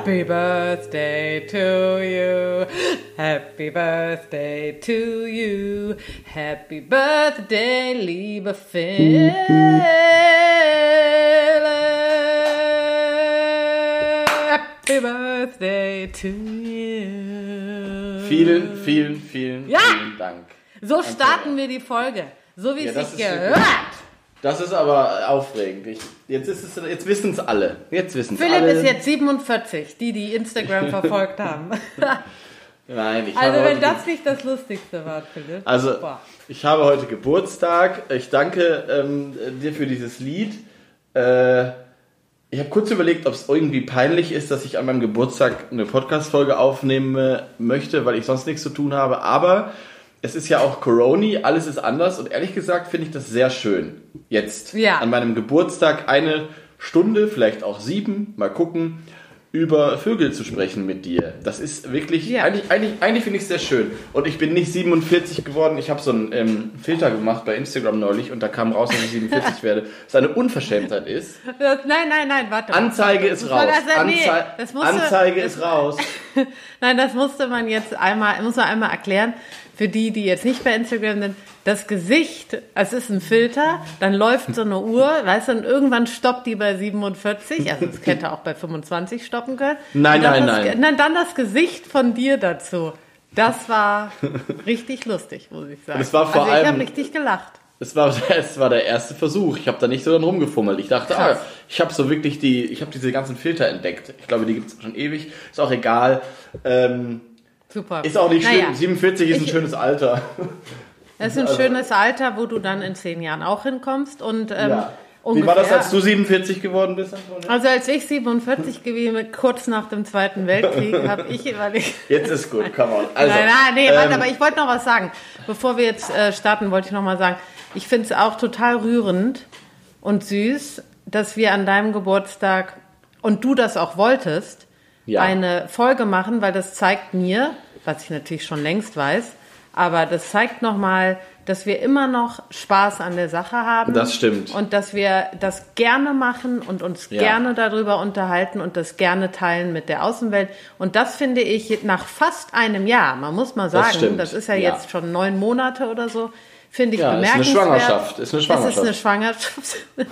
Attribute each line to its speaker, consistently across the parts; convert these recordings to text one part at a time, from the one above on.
Speaker 1: Happy birthday to you. Happy birthday to you. Happy birthday, liebe Phil. Happy birthday to you.
Speaker 2: Vielen, vielen, vielen,
Speaker 1: Ja.
Speaker 2: vielen Dank.
Speaker 1: So starten wir die Folge. So wie
Speaker 2: Ja,
Speaker 1: es sich gehört.
Speaker 2: Das ist aber aufregend. Ich, jetzt ist es, jetzt wissen es alle. Jetzt wissen
Speaker 1: Philipp
Speaker 2: alle.
Speaker 1: ist jetzt 47, die, die Instagram verfolgt haben.
Speaker 2: Nein, ich
Speaker 1: Also
Speaker 2: habe
Speaker 1: wenn das nicht das Lustigste war, Philipp.
Speaker 2: Also,
Speaker 1: Boah.
Speaker 2: ich habe heute Geburtstag. Ich danke ähm, dir für dieses Lied. Äh, ich habe kurz überlegt, ob es irgendwie peinlich ist, dass ich an meinem Geburtstag eine Podcast-Folge aufnehmen möchte, weil ich sonst nichts zu tun habe. Aber es ist ja auch Coroni, alles ist anders. Und ehrlich gesagt finde ich das sehr schön. Jetzt
Speaker 1: Ja.
Speaker 2: an meinem Geburtstag eine Stunde, vielleicht auch sieben, mal gucken, über Vögel zu sprechen mit dir. Das ist wirklich,
Speaker 1: Ja.
Speaker 2: eigentlich, eigentlich, eigentlich finde ich es sehr schön. Und ich bin nicht 47 geworden. Ich habe so einen ähm, Filter gemacht bei Instagram neulich und da kam raus, dass ich 47 werde. Was eine Unverschämtheit ist.
Speaker 1: Das, nein, nein, nein, warte.
Speaker 2: Anzeige ist raus.
Speaker 1: nee,
Speaker 2: Anzei
Speaker 1: musste-
Speaker 2: Anzeige ist raus.
Speaker 1: Nein, das musste man jetzt einmal, muss man einmal erklären. Für die, die jetzt nicht bei Instagram sind, das Gesicht, es ist ein Filter, dann läuft so eine Uhr, weißt du, und irgendwann stoppt die bei 47, also es hätte auch bei 25 stoppen können.
Speaker 2: Nein, nein,
Speaker 1: das,
Speaker 2: nein.
Speaker 1: Nein, dann das Gesicht von dir dazu. Das war richtig lustig, muss ich sagen.
Speaker 2: Und es war vor
Speaker 1: also ich habe richtig gelacht.
Speaker 2: Es war, es war der erste Versuch. Ich habe da nicht so dran rumgefummelt. Ich dachte,
Speaker 1: Krass.
Speaker 2: ah, ich habe so wirklich die, ich habe diese ganzen Filter entdeckt. Ich glaube, die gibt es schon ewig. Ist auch egal. Ähm,
Speaker 1: Super.
Speaker 2: ist auch nicht schlimm.
Speaker 1: Naja,
Speaker 2: 47 ist ein
Speaker 1: Ich-
Speaker 2: schönes Alter.
Speaker 1: Das ist ein schönes Alter, wo du dann in zehn Jahren auch hinkommst. Und, ähm,
Speaker 2: ja. Wie war das, als du 47 geworden bist? Antonia?
Speaker 1: Also als ich 47 gewesen bin, kurz nach dem Zweiten Weltkrieg, habe ich überlegt.
Speaker 2: Jetzt ist gut, come on. Also,
Speaker 1: nein, nein, nee, warte,
Speaker 2: ähm,
Speaker 1: aber ich wollte noch was sagen. Bevor wir jetzt äh, starten, wollte ich noch mal sagen, ich finde es auch total rührend und süß, dass wir an deinem Geburtstag und du das auch wolltest,
Speaker 2: Ja.
Speaker 1: eine Folge machen, weil das zeigt mir, was ich natürlich schon längst weiß, aber das zeigt noch mal, dass wir immer noch Spaß an der Sache haben.
Speaker 2: Das stimmt.
Speaker 1: Und dass wir das gerne machen und uns
Speaker 2: Ja.
Speaker 1: gerne darüber unterhalten und das gerne teilen mit der Außenwelt. Und das finde ich nach fast einem Jahr, man muss mal sagen,
Speaker 2: stimmt.
Speaker 1: das ist ja,
Speaker 2: Ja.
Speaker 1: jetzt schon neun Monate oder so, finde ich
Speaker 2: Ja, ist eine
Speaker 1: bemerkenswert.
Speaker 2: Schwangerschaft, ist eine
Speaker 1: Es ist eine Schwangerschaft.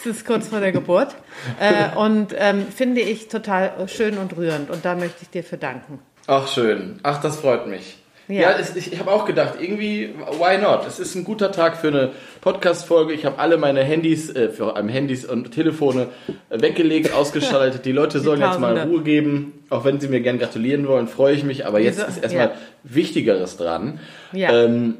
Speaker 1: es ist kurz vor der Geburt. äh, und ähm, finde ich total schön und rührend. Und da möchte ich dir für danken.
Speaker 2: Ach, schön. Ach, das freut mich.
Speaker 1: Ja.
Speaker 2: Ja, es, ich, habe auch gedacht, irgendwie, why not? Es ist ein guter Tag für eine Podcast-Folge. Ich habe alle meine Handys, äh, vor allem Handys und Telefone äh, weggelegt, ausgeschaltet. Die Leute sollen jetzt mal. Ruhe geben. Auch wenn sie mir gern gratulieren wollen, freue ich mich. Aber jetzt ist erstmal
Speaker 1: Ja.
Speaker 2: Wichtigeres dran.
Speaker 1: Ja.
Speaker 2: Ähm,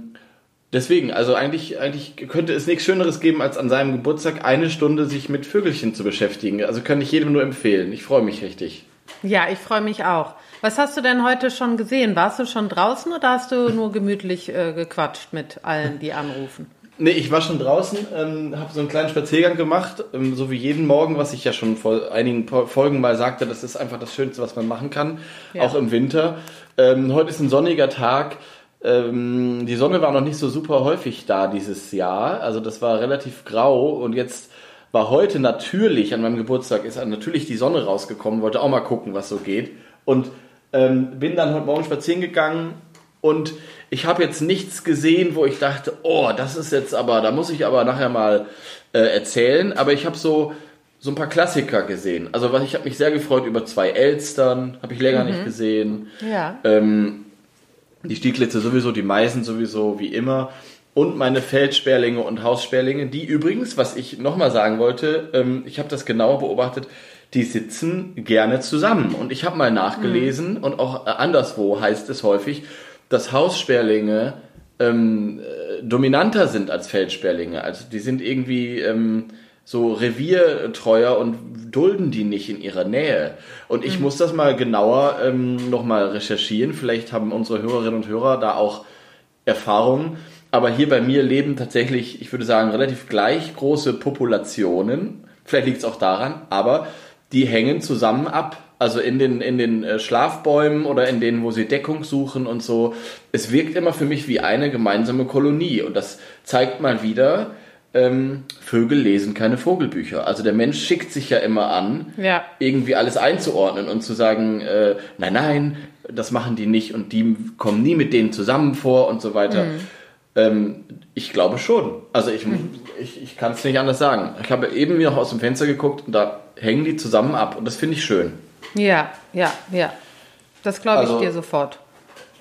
Speaker 2: deswegen, also eigentlich, eigentlich könnte es nichts Schöneres geben, als an seinem Geburtstag eine Stunde sich mit Vögelchen zu beschäftigen. Also kann ich jedem nur empfehlen. Ich freue mich richtig.
Speaker 1: Ja, ich freue mich auch. Was hast du denn heute schon gesehen? Warst du schon draußen oder hast du nur gemütlich äh, gequatscht mit allen, die anrufen?
Speaker 2: Nee, ich war schon draußen, ähm, habe so einen kleinen Spaziergang gemacht, ähm, so wie jeden Morgen, was ich ja schon vor einigen Folgen mal sagte, das ist einfach das Schönste, was man machen kann,
Speaker 1: Ja.
Speaker 2: auch im Winter. Ähm, heute ist ein sonniger Tag. Ähm, die Sonne war noch nicht so super häufig da dieses Jahr, also das war relativ grau und jetzt war heute natürlich, an meinem Geburtstag ist natürlich die Sonne rausgekommen, wollte auch mal gucken, was so geht und ähm, bin dann heute Morgen spazieren gegangen und ich habe jetzt nichts gesehen, wo ich dachte, oh, das ist jetzt aber, da muss ich aber nachher mal äh, erzählen. Aber ich habe so so ein paar Klassiker gesehen. Also was ich habe mich sehr gefreut über zwei Elstern, habe ich länger nicht gesehen.
Speaker 1: Ja.
Speaker 2: Ähm, die Stieglitze sowieso, die Meisen sowieso, wie immer. Und meine Feldsperlinge und Haussperlinge, die übrigens, was ich nochmal sagen wollte, ähm, ich habe das genauer beobachtet, die sitzen gerne zusammen. Und ich habe mal nachgelesen und auch äh, anderswo heißt es häufig, dass Haussperlinge ähm, äh, dominanter sind als Feldsperlinge. Also die sind irgendwie ähm, so reviertreuer und dulden die nicht in ihrer Nähe. Und ich muss das mal genauer ähm, nochmal recherchieren. Vielleicht haben unsere Hörerinnen und Hörer da auch Erfahrungen. Aber hier bei mir leben tatsächlich, ich würde sagen, relativ gleich große Populationen. Vielleicht liegt es auch daran, aber die hängen zusammen ab. Also in den, in den äh, Schlafbäumen oder in denen, wo sie Deckung suchen und so. Es wirkt immer für mich wie eine gemeinsame Kolonie. Und das zeigt mal wieder, ähm, Vögel lesen keine Vogelbücher. Also der Mensch schickt sich ja immer an,
Speaker 1: Ja.
Speaker 2: irgendwie alles einzuordnen und zu sagen, äh, nein, nein, das machen die nicht und die kommen nie mit denen zusammen vor und so weiter. Ähm, ich glaube schon. Also ich, ich, ich kann es nicht anders sagen. Ich habe eben noch aus dem Fenster geguckt und da hängen die zusammen ab und das finde ich schön.
Speaker 1: Ja, ja, ja. Das glaube ich
Speaker 2: Also-
Speaker 1: dir sofort.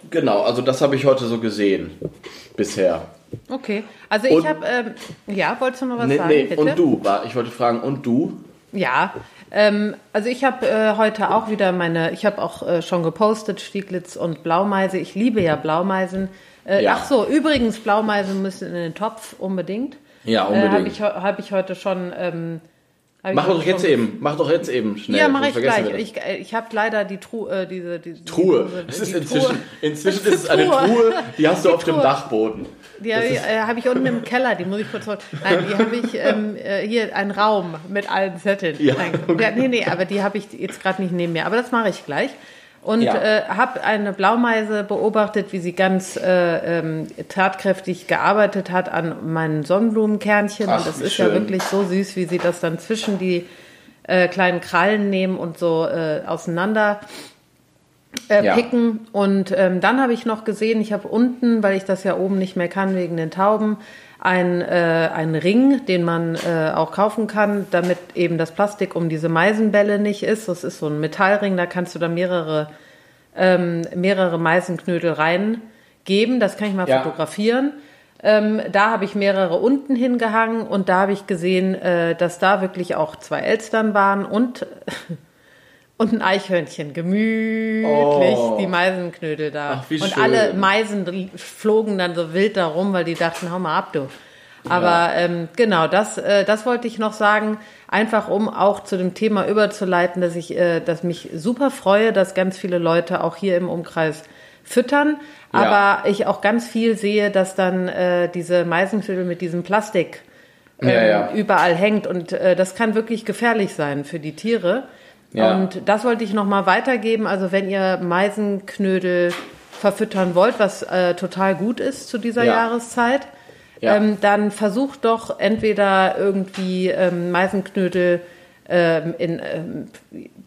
Speaker 2: Genau, also das habe ich heute so gesehen bisher.
Speaker 1: Okay. Also ich habe, ähm, ja, wolltest du noch was
Speaker 2: Nee,
Speaker 1: sagen?
Speaker 2: nee,
Speaker 1: bitte?
Speaker 2: und du, ich wollte fragen, und du?
Speaker 1: Ja, ähm, also ich habe äh, heute auch wieder meine, ich habe auch äh, schon gepostet, Stieglitz und Blaumeise. Ich liebe ja Blaumeisen. Äh,
Speaker 2: Ja.
Speaker 1: Ach so, übrigens, Blaumeisen müssen in den Topf unbedingt.
Speaker 2: Ja,
Speaker 1: Äh, habe
Speaker 2: unbedingt.
Speaker 1: ich, heu- hab ich heute schon. Ähm, ich
Speaker 2: Mach doch jetzt
Speaker 1: schon-
Speaker 2: eben, mach doch jetzt eben schnell.
Speaker 1: Ja, mache ich gleich. Ich, äh, ich habe leider die Truhe, äh, diese, diese
Speaker 2: Truhe.
Speaker 1: Die,
Speaker 2: ist
Speaker 1: die
Speaker 2: inzwischen,
Speaker 1: Truhe.
Speaker 2: inzwischen ist es eine
Speaker 1: Truhe.
Speaker 2: Die hast du
Speaker 1: Die
Speaker 2: auf dem
Speaker 1: Truhe.
Speaker 2: Dachboden.
Speaker 1: Die habe ich, äh, hab ich unten im Keller, die muss ich kurz holen. Nein, die habe ich ähm, äh, hier, ein Raum mit allen Zetteln.
Speaker 2: Ja, okay.
Speaker 1: ja, nee, nee, aber die habe ich jetzt gerade nicht neben mir. Aber das mache ich gleich. Und
Speaker 2: Ja.
Speaker 1: äh, habe eine Blaumeise beobachtet, wie sie ganz äh, ähm, tatkräftig gearbeitet hat an meinen Sonnenblumenkernchen.
Speaker 2: Ach,
Speaker 1: und das ist ja
Speaker 2: schön.
Speaker 1: wirklich so süß, wie sie das dann zwischen die äh, kleinen Krallen nehmen und so äh, auseinander äh,
Speaker 2: Ja.
Speaker 1: picken. Und ähm, dann habe ich noch gesehen, ich habe unten, weil ich das ja oben nicht mehr kann wegen den Tauben, ein, äh, einen Ring, den man äh, auch kaufen kann, damit eben das Plastik um diese Meisenbälle nicht ist. Das ist so ein Metallring, da kannst du da mehrere, ähm, mehrere Meisenknödel reingeben. Das kann ich mal
Speaker 2: Ja.
Speaker 1: fotografieren. Ähm, da habe ich mehrere unten hingehangen und da habe ich gesehen, äh, dass da wirklich auch zwei Elstern waren und und ein Eichhörnchen, gemütlich
Speaker 2: Oh.
Speaker 1: die Meisenknödel da.
Speaker 2: Ach, wie
Speaker 1: und
Speaker 2: schön.
Speaker 1: alle Meisen flogen dann so wild da rum, weil die dachten, hau mal ab, du. Aber
Speaker 2: Ja.
Speaker 1: ähm, genau, das, äh, das wollte ich noch sagen, einfach um auch zu dem Thema überzuleiten, dass ich, äh, dass mich super freue, dass ganz viele Leute auch hier im Umkreis füttern,
Speaker 2: Ja.
Speaker 1: aber ich auch ganz viel sehe, dass dann äh, diese Meisenknödel mit diesem Plastik ähm,
Speaker 2: ja.
Speaker 1: überall hängt und äh, das kann wirklich gefährlich sein für die Tiere.
Speaker 2: Ja.
Speaker 1: Und das wollte ich nochmal weitergeben. Also wenn ihr Meisenknödel verfüttern wollt, was äh, total gut ist zu dieser
Speaker 2: Ja.
Speaker 1: Jahreszeit,
Speaker 2: Ja.
Speaker 1: ähm, dann versucht doch entweder irgendwie ähm, Meisenknödel ähm, in ähm,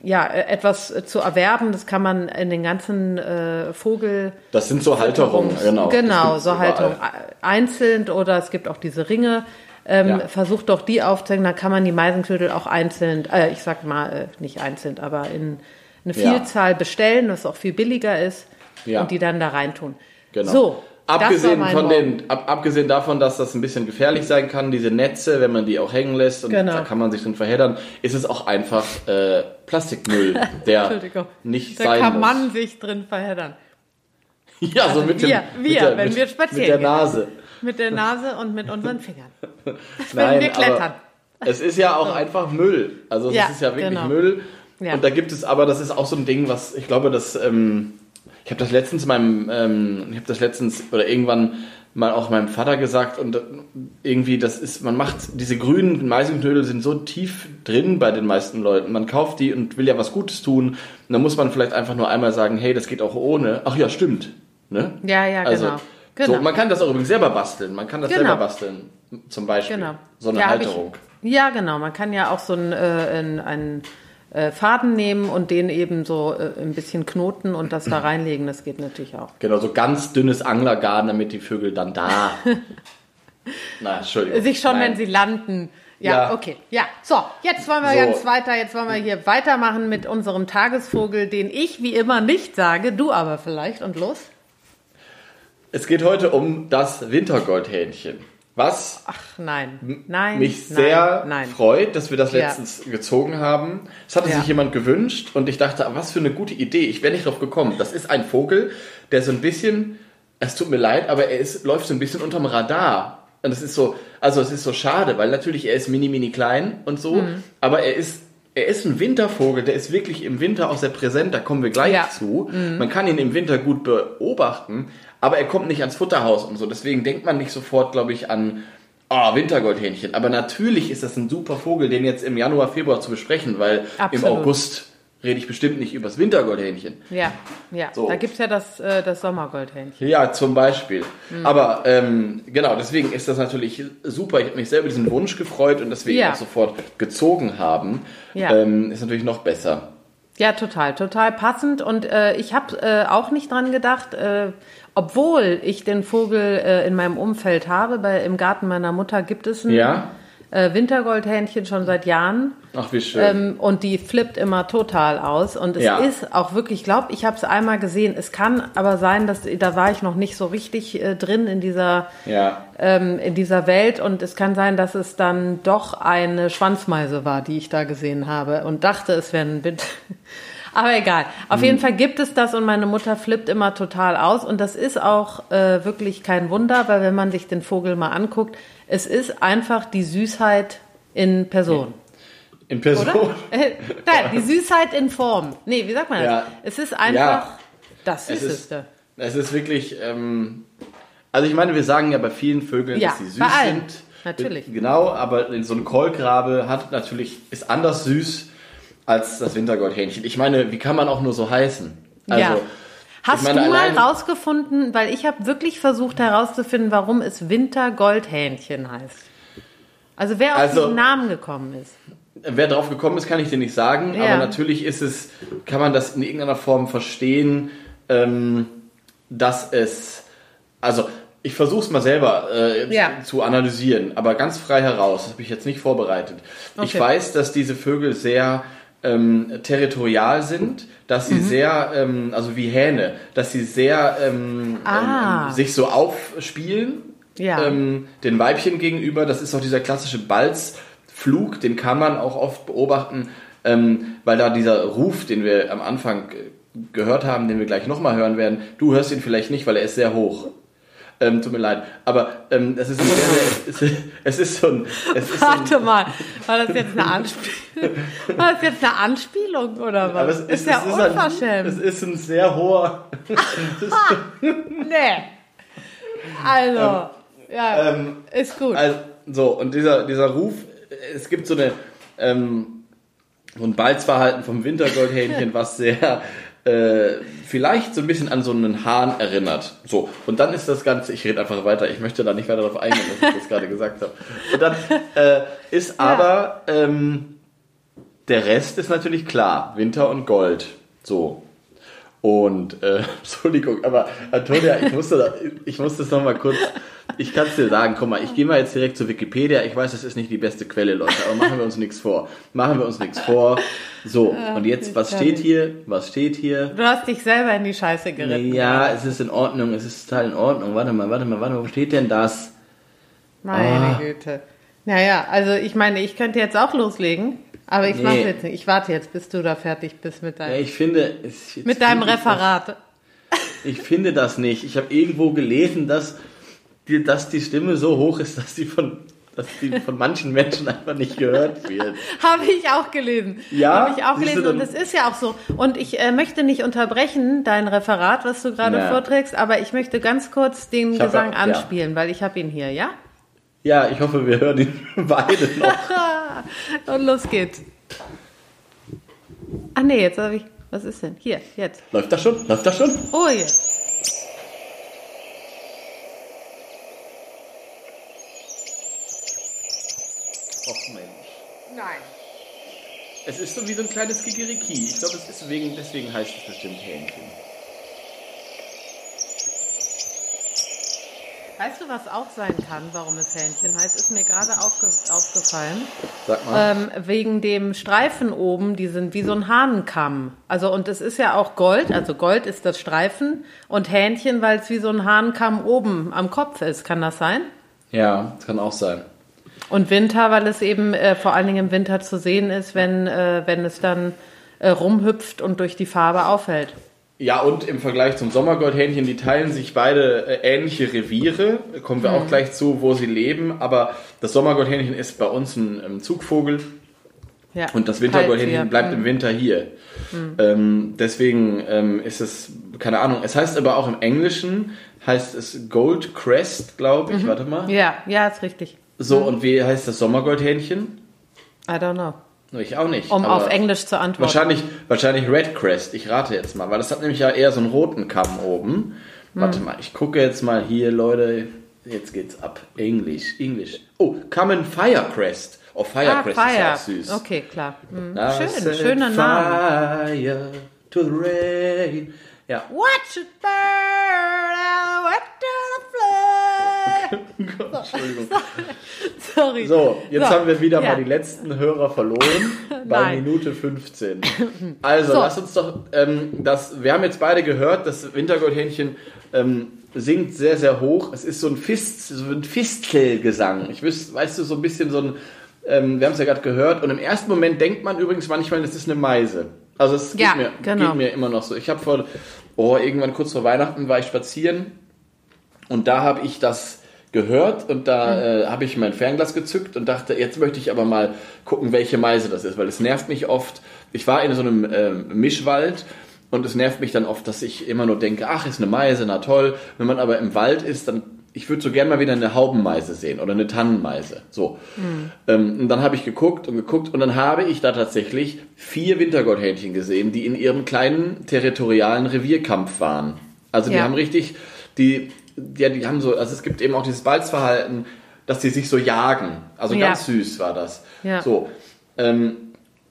Speaker 1: ja äh, etwas zu erwerben. Das kann man in den ganzen äh, Vogel
Speaker 2: Das sind so Halterungen, genau.
Speaker 1: Genau, so
Speaker 2: gibt's
Speaker 1: Halterung.
Speaker 2: überall.
Speaker 1: Einzeln oder es gibt auch diese Ringe. Ähm,
Speaker 2: Ja.
Speaker 1: Versucht doch die aufzuhängen, dann kann man die Meisenknödel auch einzeln, äh, ich sag mal, äh, nicht einzeln, aber in eine
Speaker 2: Ja.
Speaker 1: Vielzahl bestellen, was auch viel billiger ist
Speaker 2: Ja.
Speaker 1: und die dann da reintun.
Speaker 2: Genau.
Speaker 1: So,
Speaker 2: Abgesehen, von den, ab, abgesehen davon, dass das ein bisschen gefährlich sein kann, diese Netze, wenn man die auch hängen lässt und
Speaker 1: Genau.
Speaker 2: da kann man sich drin verheddern, ist es auch einfach äh, Plastikmüll, der nicht
Speaker 1: Da
Speaker 2: sein
Speaker 1: kann
Speaker 2: muss.
Speaker 1: man sich drin verheddern.
Speaker 2: ja, so mit, dem,
Speaker 1: wir-
Speaker 2: mit, der,
Speaker 1: wenn
Speaker 2: mit,
Speaker 1: wir spazieren
Speaker 2: mit der
Speaker 1: gehen. Mit der Nase und mit unseren Fingern.
Speaker 2: Nein,
Speaker 1: wir klettern.
Speaker 2: aber es ist ja auch einfach Müll. Also es
Speaker 1: Ja,
Speaker 2: ist ja wirklich
Speaker 1: genau.
Speaker 2: Müll.
Speaker 1: Ja.
Speaker 2: Und da gibt es aber, das ist auch so ein Ding, was ich glaube, dass ähm, ich habe das letztens meinem, ähm, ich habe das letztens oder irgendwann mal auch meinem Vater gesagt und irgendwie, das ist, man macht diese grünen Meisenknödel sind so tief drin bei den meisten Leuten. Man kauft die und will ja was Gutes tun. Und dann muss man vielleicht einfach nur einmal sagen, hey, das geht auch ohne. Ach ja, stimmt. Ne?
Speaker 1: Ja, ja,
Speaker 2: Also,
Speaker 1: genau. Genau.
Speaker 2: So, man kann das auch übrigens selber basteln. Man kann das
Speaker 1: Genau.
Speaker 2: selber basteln. Zum Beispiel.
Speaker 1: Genau.
Speaker 2: So eine
Speaker 1: Ja, hab ich-
Speaker 2: Halterung.
Speaker 1: Ja, genau. Man kann ja auch so einen, äh, einen äh, Faden nehmen und den eben so äh, ein bisschen knoten und das da reinlegen. Das geht natürlich auch.
Speaker 2: Genau, so ganz dünnes Anglergarn, damit die Vögel dann da. Na, Entschuldigung.
Speaker 1: Sich schon,
Speaker 2: Nein.
Speaker 1: wenn sie landen. Ja,
Speaker 2: Ja.
Speaker 1: okay. Ja, so, jetzt wollen wir
Speaker 2: So.
Speaker 1: ganz weiter. Jetzt wollen wir hier weitermachen mit unserem Tagesvogel, den ich wie immer nicht sage, du aber vielleicht. Und los?
Speaker 2: Es geht heute um das Wintergoldhähnchen. Was
Speaker 1: Ach nein, nein.
Speaker 2: mich
Speaker 1: nein,
Speaker 2: sehr
Speaker 1: nein.
Speaker 2: freut, dass wir das
Speaker 1: Ja.
Speaker 2: letztens gezogen haben. Es hatte
Speaker 1: Ja.
Speaker 2: sich jemand gewünscht und ich dachte, was für eine gute Idee. Ich wäre nicht drauf gekommen. Das ist ein Vogel, der so ein bisschen, es tut mir leid, aber er ist, läuft so ein bisschen unterm Radar. Und es ist so, also es ist so schade, weil natürlich er ist mini, mini klein und so,
Speaker 1: Mhm.
Speaker 2: aber er ist, er ist ein Wintervogel, der ist wirklich im Winter auch sehr präsent, da kommen wir gleich
Speaker 1: Ja.
Speaker 2: zu. Man kann ihn im Winter gut beobachten, aber er kommt nicht ans Futterhaus und so. Deswegen denkt man nicht sofort, glaube ich, an oh, Wintergoldhähnchen. Aber natürlich ist das ein super Vogel, den jetzt im Januar, Februar zu besprechen, weil im
Speaker 1: Absolut.
Speaker 2: August rede ich bestimmt nicht übers Wintergoldhähnchen.
Speaker 1: Ja, ja.
Speaker 2: So.
Speaker 1: Da gibt es ja das, äh, das Sommergoldhähnchen.
Speaker 2: Ja, zum Beispiel.
Speaker 1: Mhm.
Speaker 2: Aber ähm, genau, deswegen ist das natürlich super. Ich habe mich selber diesen Wunsch gefreut und dass wir ihn
Speaker 1: Ja.
Speaker 2: auch sofort gezogen haben,
Speaker 1: Ja.
Speaker 2: ähm, ist natürlich noch besser.
Speaker 1: Ja, total, total passend. Und äh, ich habe äh, auch nicht dran gedacht, äh, obwohl ich den Vogel äh, in meinem Umfeld habe, bei, im Garten meiner Mutter gibt es ein
Speaker 2: Ja?
Speaker 1: Äh, Wintergoldhähnchen schon seit Jahren.
Speaker 2: Ach, wie schön.
Speaker 1: Ähm, und die flippt immer total aus. Und es
Speaker 2: Ja.
Speaker 1: ist auch wirklich, ich glaube, ich habe es einmal gesehen. Es kann aber sein, dass da war ich noch nicht so richtig äh, drin in dieser
Speaker 2: ja.
Speaker 1: ähm, in dieser Welt und es kann sein, dass es dann doch eine Schwanzmeise war, die ich da gesehen habe und dachte, es wäre ein Wind. Aber egal. Auf jeden Fall gibt es das und meine Mutter flippt immer total aus und das ist auch äh, wirklich kein Wunder, weil wenn man sich den Vogel mal anguckt, es ist einfach die Süßheit in Person.
Speaker 2: In Person.
Speaker 1: Äh, Nein, die Süßheit in Form. Nee, wie sagt man das?
Speaker 2: Ja.
Speaker 1: Es ist einfach
Speaker 2: Ja.
Speaker 1: das
Speaker 2: Es ist,
Speaker 1: Süßeste.
Speaker 2: es ist wirklich, ähm, also ich meine, wir sagen ja bei vielen Vögeln,
Speaker 1: Ja,
Speaker 2: dass sie süß
Speaker 1: bei allen.
Speaker 2: sind.
Speaker 1: Natürlich.
Speaker 2: Genau, aber so ein Kolkrabe hat natürlich, ist anders süß als das Wintergoldhähnchen. Ich meine, wie kann man auch nur so heißen? Also,
Speaker 1: ja. Hast
Speaker 2: ich meine,
Speaker 1: du mal rausgefunden, weil ich habe wirklich versucht herauszufinden, warum es Wintergoldhähnchen heißt. Also wer auf
Speaker 2: Also-
Speaker 1: diesen Namen gekommen ist.
Speaker 2: Wer drauf gekommen ist, kann ich dir nicht sagen,
Speaker 1: Ja.
Speaker 2: aber natürlich ist es, kann man das in irgendeiner Form verstehen, ähm, dass es, also ich versuche es mal selber äh,
Speaker 1: Ja.
Speaker 2: zu analysieren, aber ganz frei heraus, das habe ich jetzt nicht vorbereitet. Ich
Speaker 1: Okay.
Speaker 2: weiß, dass diese Vögel sehr ähm, territorial sind, dass
Speaker 1: Mhm.
Speaker 2: sie sehr, ähm, also wie Hähne, dass sie sehr ähm,
Speaker 1: Ah.
Speaker 2: ähm, sich so aufspielen,
Speaker 1: Ja.
Speaker 2: ähm, den Weibchen gegenüber. Das ist auch dieser klassische Balzflug, den kann man auch oft beobachten, ähm, weil da dieser Ruf, den wir am Anfang äh, gehört haben, den wir gleich nochmal hören werden, du hörst ihn vielleicht nicht, weil er ist sehr hoch. Ähm, tut mir leid, aber ähm, es, ist ein sehr, sehr, es, ist, es so ein, es ist so ein
Speaker 1: Warte mal, war das jetzt eine Anspielung? War das jetzt eine Anspielung oder was?
Speaker 2: es
Speaker 1: ist ja
Speaker 2: es ein,
Speaker 1: unverschämt.
Speaker 2: es ist ein sehr hoher.
Speaker 1: nee. Also, ja,
Speaker 2: ähm,
Speaker 1: ist gut.
Speaker 2: Also, so, und dieser, dieser Ruf, es gibt so eine, ähm, so ein Balzverhalten vom Wintergoldhähnchen, was sehr, äh, vielleicht so ein bisschen an so einen Hahn erinnert. So, und dann ist das Ganze, ich rede einfach weiter, ich möchte da nicht weiter darauf eingehen, was ich das gerade gesagt habe. Und dann äh, ist aber, ähm, der Rest ist natürlich klar, Winter und Gold. So. Und, äh, Entschuldigung, aber Antonia, ich musste, da, ich musste es nochmal kurz, ich kann es dir sagen, guck mal, ich gehe mal jetzt direkt zu Wikipedia. Ich weiß, das ist nicht die beste Quelle, Leute, aber machen wir uns nichts vor. Machen wir uns nichts vor. So, und jetzt, was steht hier? Was steht hier?
Speaker 1: Du hast dich selber in die Scheiße geritten.
Speaker 2: Ja, es ist in Ordnung, es ist total in Ordnung. Warte mal, warte mal, warte mal, wo steht denn das?
Speaker 1: Meine
Speaker 2: Ah.
Speaker 1: Güte. Naja, also ich meine, ich könnte jetzt auch loslegen, aber ich mache
Speaker 2: Nee.
Speaker 1: jetzt nicht. Ich warte jetzt, bis du da fertig bist mit
Speaker 2: Ja,
Speaker 1: deinem,
Speaker 2: ich finde, es,
Speaker 1: mit deinem
Speaker 2: das-
Speaker 1: Referat.
Speaker 2: Ich finde das nicht. Ich habe irgendwo gelesen, dass die, dass die Stimme so hoch ist, dass die von, dass die von manchen Menschen einfach nicht gehört wird.
Speaker 1: Habe ich auch gelesen.
Speaker 2: Ja?
Speaker 1: Habe ich auch gelesen und es ist ja auch so. Und ich äh, möchte nicht unterbrechen, dein Referat, was du gerade
Speaker 2: Ja.
Speaker 1: vorträgst, aber ich möchte ganz kurz den
Speaker 2: Ich hab
Speaker 1: Gesang
Speaker 2: ja-
Speaker 1: anspielen, weil ich habe ihn hier, ja?
Speaker 2: Ja, ich hoffe, wir hören ihn beide noch.
Speaker 1: Und los geht's. Ach nee, jetzt habe ich. Was ist denn? Hier, jetzt.
Speaker 2: Läuft das schon? Läuft das schon?
Speaker 1: Oh, jetzt.
Speaker 2: Och Mensch.
Speaker 1: Nein.
Speaker 2: Es ist so wie so ein kleines Kikeriki. Ich glaube, es ist wegen, deswegen heißt es bestimmt Hähnchen.
Speaker 1: Weißt du, was auch sein kann, warum es Hähnchen heißt? Ist mir gerade aufge aufgefallen.
Speaker 2: Sag mal.
Speaker 1: Ähm, wegen dem Streifen oben, die sind wie so ein Hahnenkamm. Also, und es ist ja auch Gold, also Gold ist das Streifen und Hähnchen, weil es wie so ein Hahnenkamm oben am Kopf ist. Kann das sein?
Speaker 2: ja, kann auch sein.
Speaker 1: Und Winter, weil es eben äh, vor allen Dingen im Winter zu sehen ist, wenn, äh, wenn es dann äh, rumhüpft und durch die Farbe auffällt.
Speaker 2: Ja, und im Vergleich zum Sommergoldhähnchen, die teilen sich beide äh, ähnliche Reviere. Kommen wir auch gleich zu, wo sie leben. Aber das Sommergoldhähnchen ist bei uns ein ähm, Zugvogel.
Speaker 1: Ja.
Speaker 2: Und das
Speaker 1: hier.
Speaker 2: bleibt im Winter hier. Ähm, deswegen ähm, ist es, keine Ahnung, es heißt aber auch im Englischen, heißt es Gold Crest, glaube ich. Warte mal.
Speaker 1: Ja, ja, ist richtig.
Speaker 2: So, und wie heißt das Sommergoldhähnchen?
Speaker 1: I don't know.
Speaker 2: Ich auch nicht.
Speaker 1: um auf Englisch zu antworten.
Speaker 2: Wahrscheinlich, wahrscheinlich Redcrest. Ich rate jetzt mal, weil das hat nämlich ja eher so einen roten Kamm oben.
Speaker 1: Hm.
Speaker 2: Warte mal, ich gucke jetzt mal hier, Leute. Jetzt geht's ab. Englisch, Englisch. Oh, Common Firecrest. Oh,
Speaker 1: Ah,
Speaker 2: Firecrest ist ja
Speaker 1: Fire.
Speaker 2: auch süß.
Speaker 1: Okay, klar. Hm. Schön, schöner Name.
Speaker 2: Fire to the rain. Ja.
Speaker 1: Watch it burn, wet to the flood.
Speaker 2: Entschuldigung.
Speaker 1: Sorry.
Speaker 2: So, jetzt haben wir wieder
Speaker 1: Ja.
Speaker 2: mal die letzten Hörer verloren bei. Minute 15. Also,
Speaker 1: So.
Speaker 2: lass uns doch, ähm, das, wir haben jetzt beide gehört, das Wintergoldhähnchen ähm, singt sehr, sehr hoch. Es ist so ein Fist, so ein Fistelgesang. Ich wüs, weißt du, so ein bisschen so ein, ähm, wir haben es ja gerade gehört, und im ersten Moment denkt man übrigens manchmal, das ist eine Meise. Also es geht,
Speaker 1: Ja,
Speaker 2: mir,
Speaker 1: genau.
Speaker 2: geht mir immer noch so. Ich habe vor, oh, irgendwann kurz vor Weihnachten war ich spazieren und da habe ich das gehört und da äh, habe ich mein Fernglas gezückt und dachte, jetzt möchte ich aber mal gucken, welche Meise das ist, weil es nervt mich oft. Ich war in so einem ähm, Mischwald und es nervt mich dann oft, dass ich immer nur denke, ach, ist eine Meise, na toll. Wenn man aber im Wald ist, dann ich würde so gerne mal wieder eine Haubenmeise sehen oder eine Tannenmeise. So. Ähm, und dann habe ich geguckt und geguckt und dann habe ich da tatsächlich vier Wintergoldhähnchen gesehen, die in ihrem kleinen territorialen Revierkampf waren. Also die
Speaker 1: Ja.
Speaker 2: haben richtig, die, ja, die haben so, also es gibt eben auch dieses Balzverhalten, dass die sich so jagen. Also
Speaker 1: Ja.
Speaker 2: ganz süß war das.
Speaker 1: Ja.
Speaker 2: So. Ähm,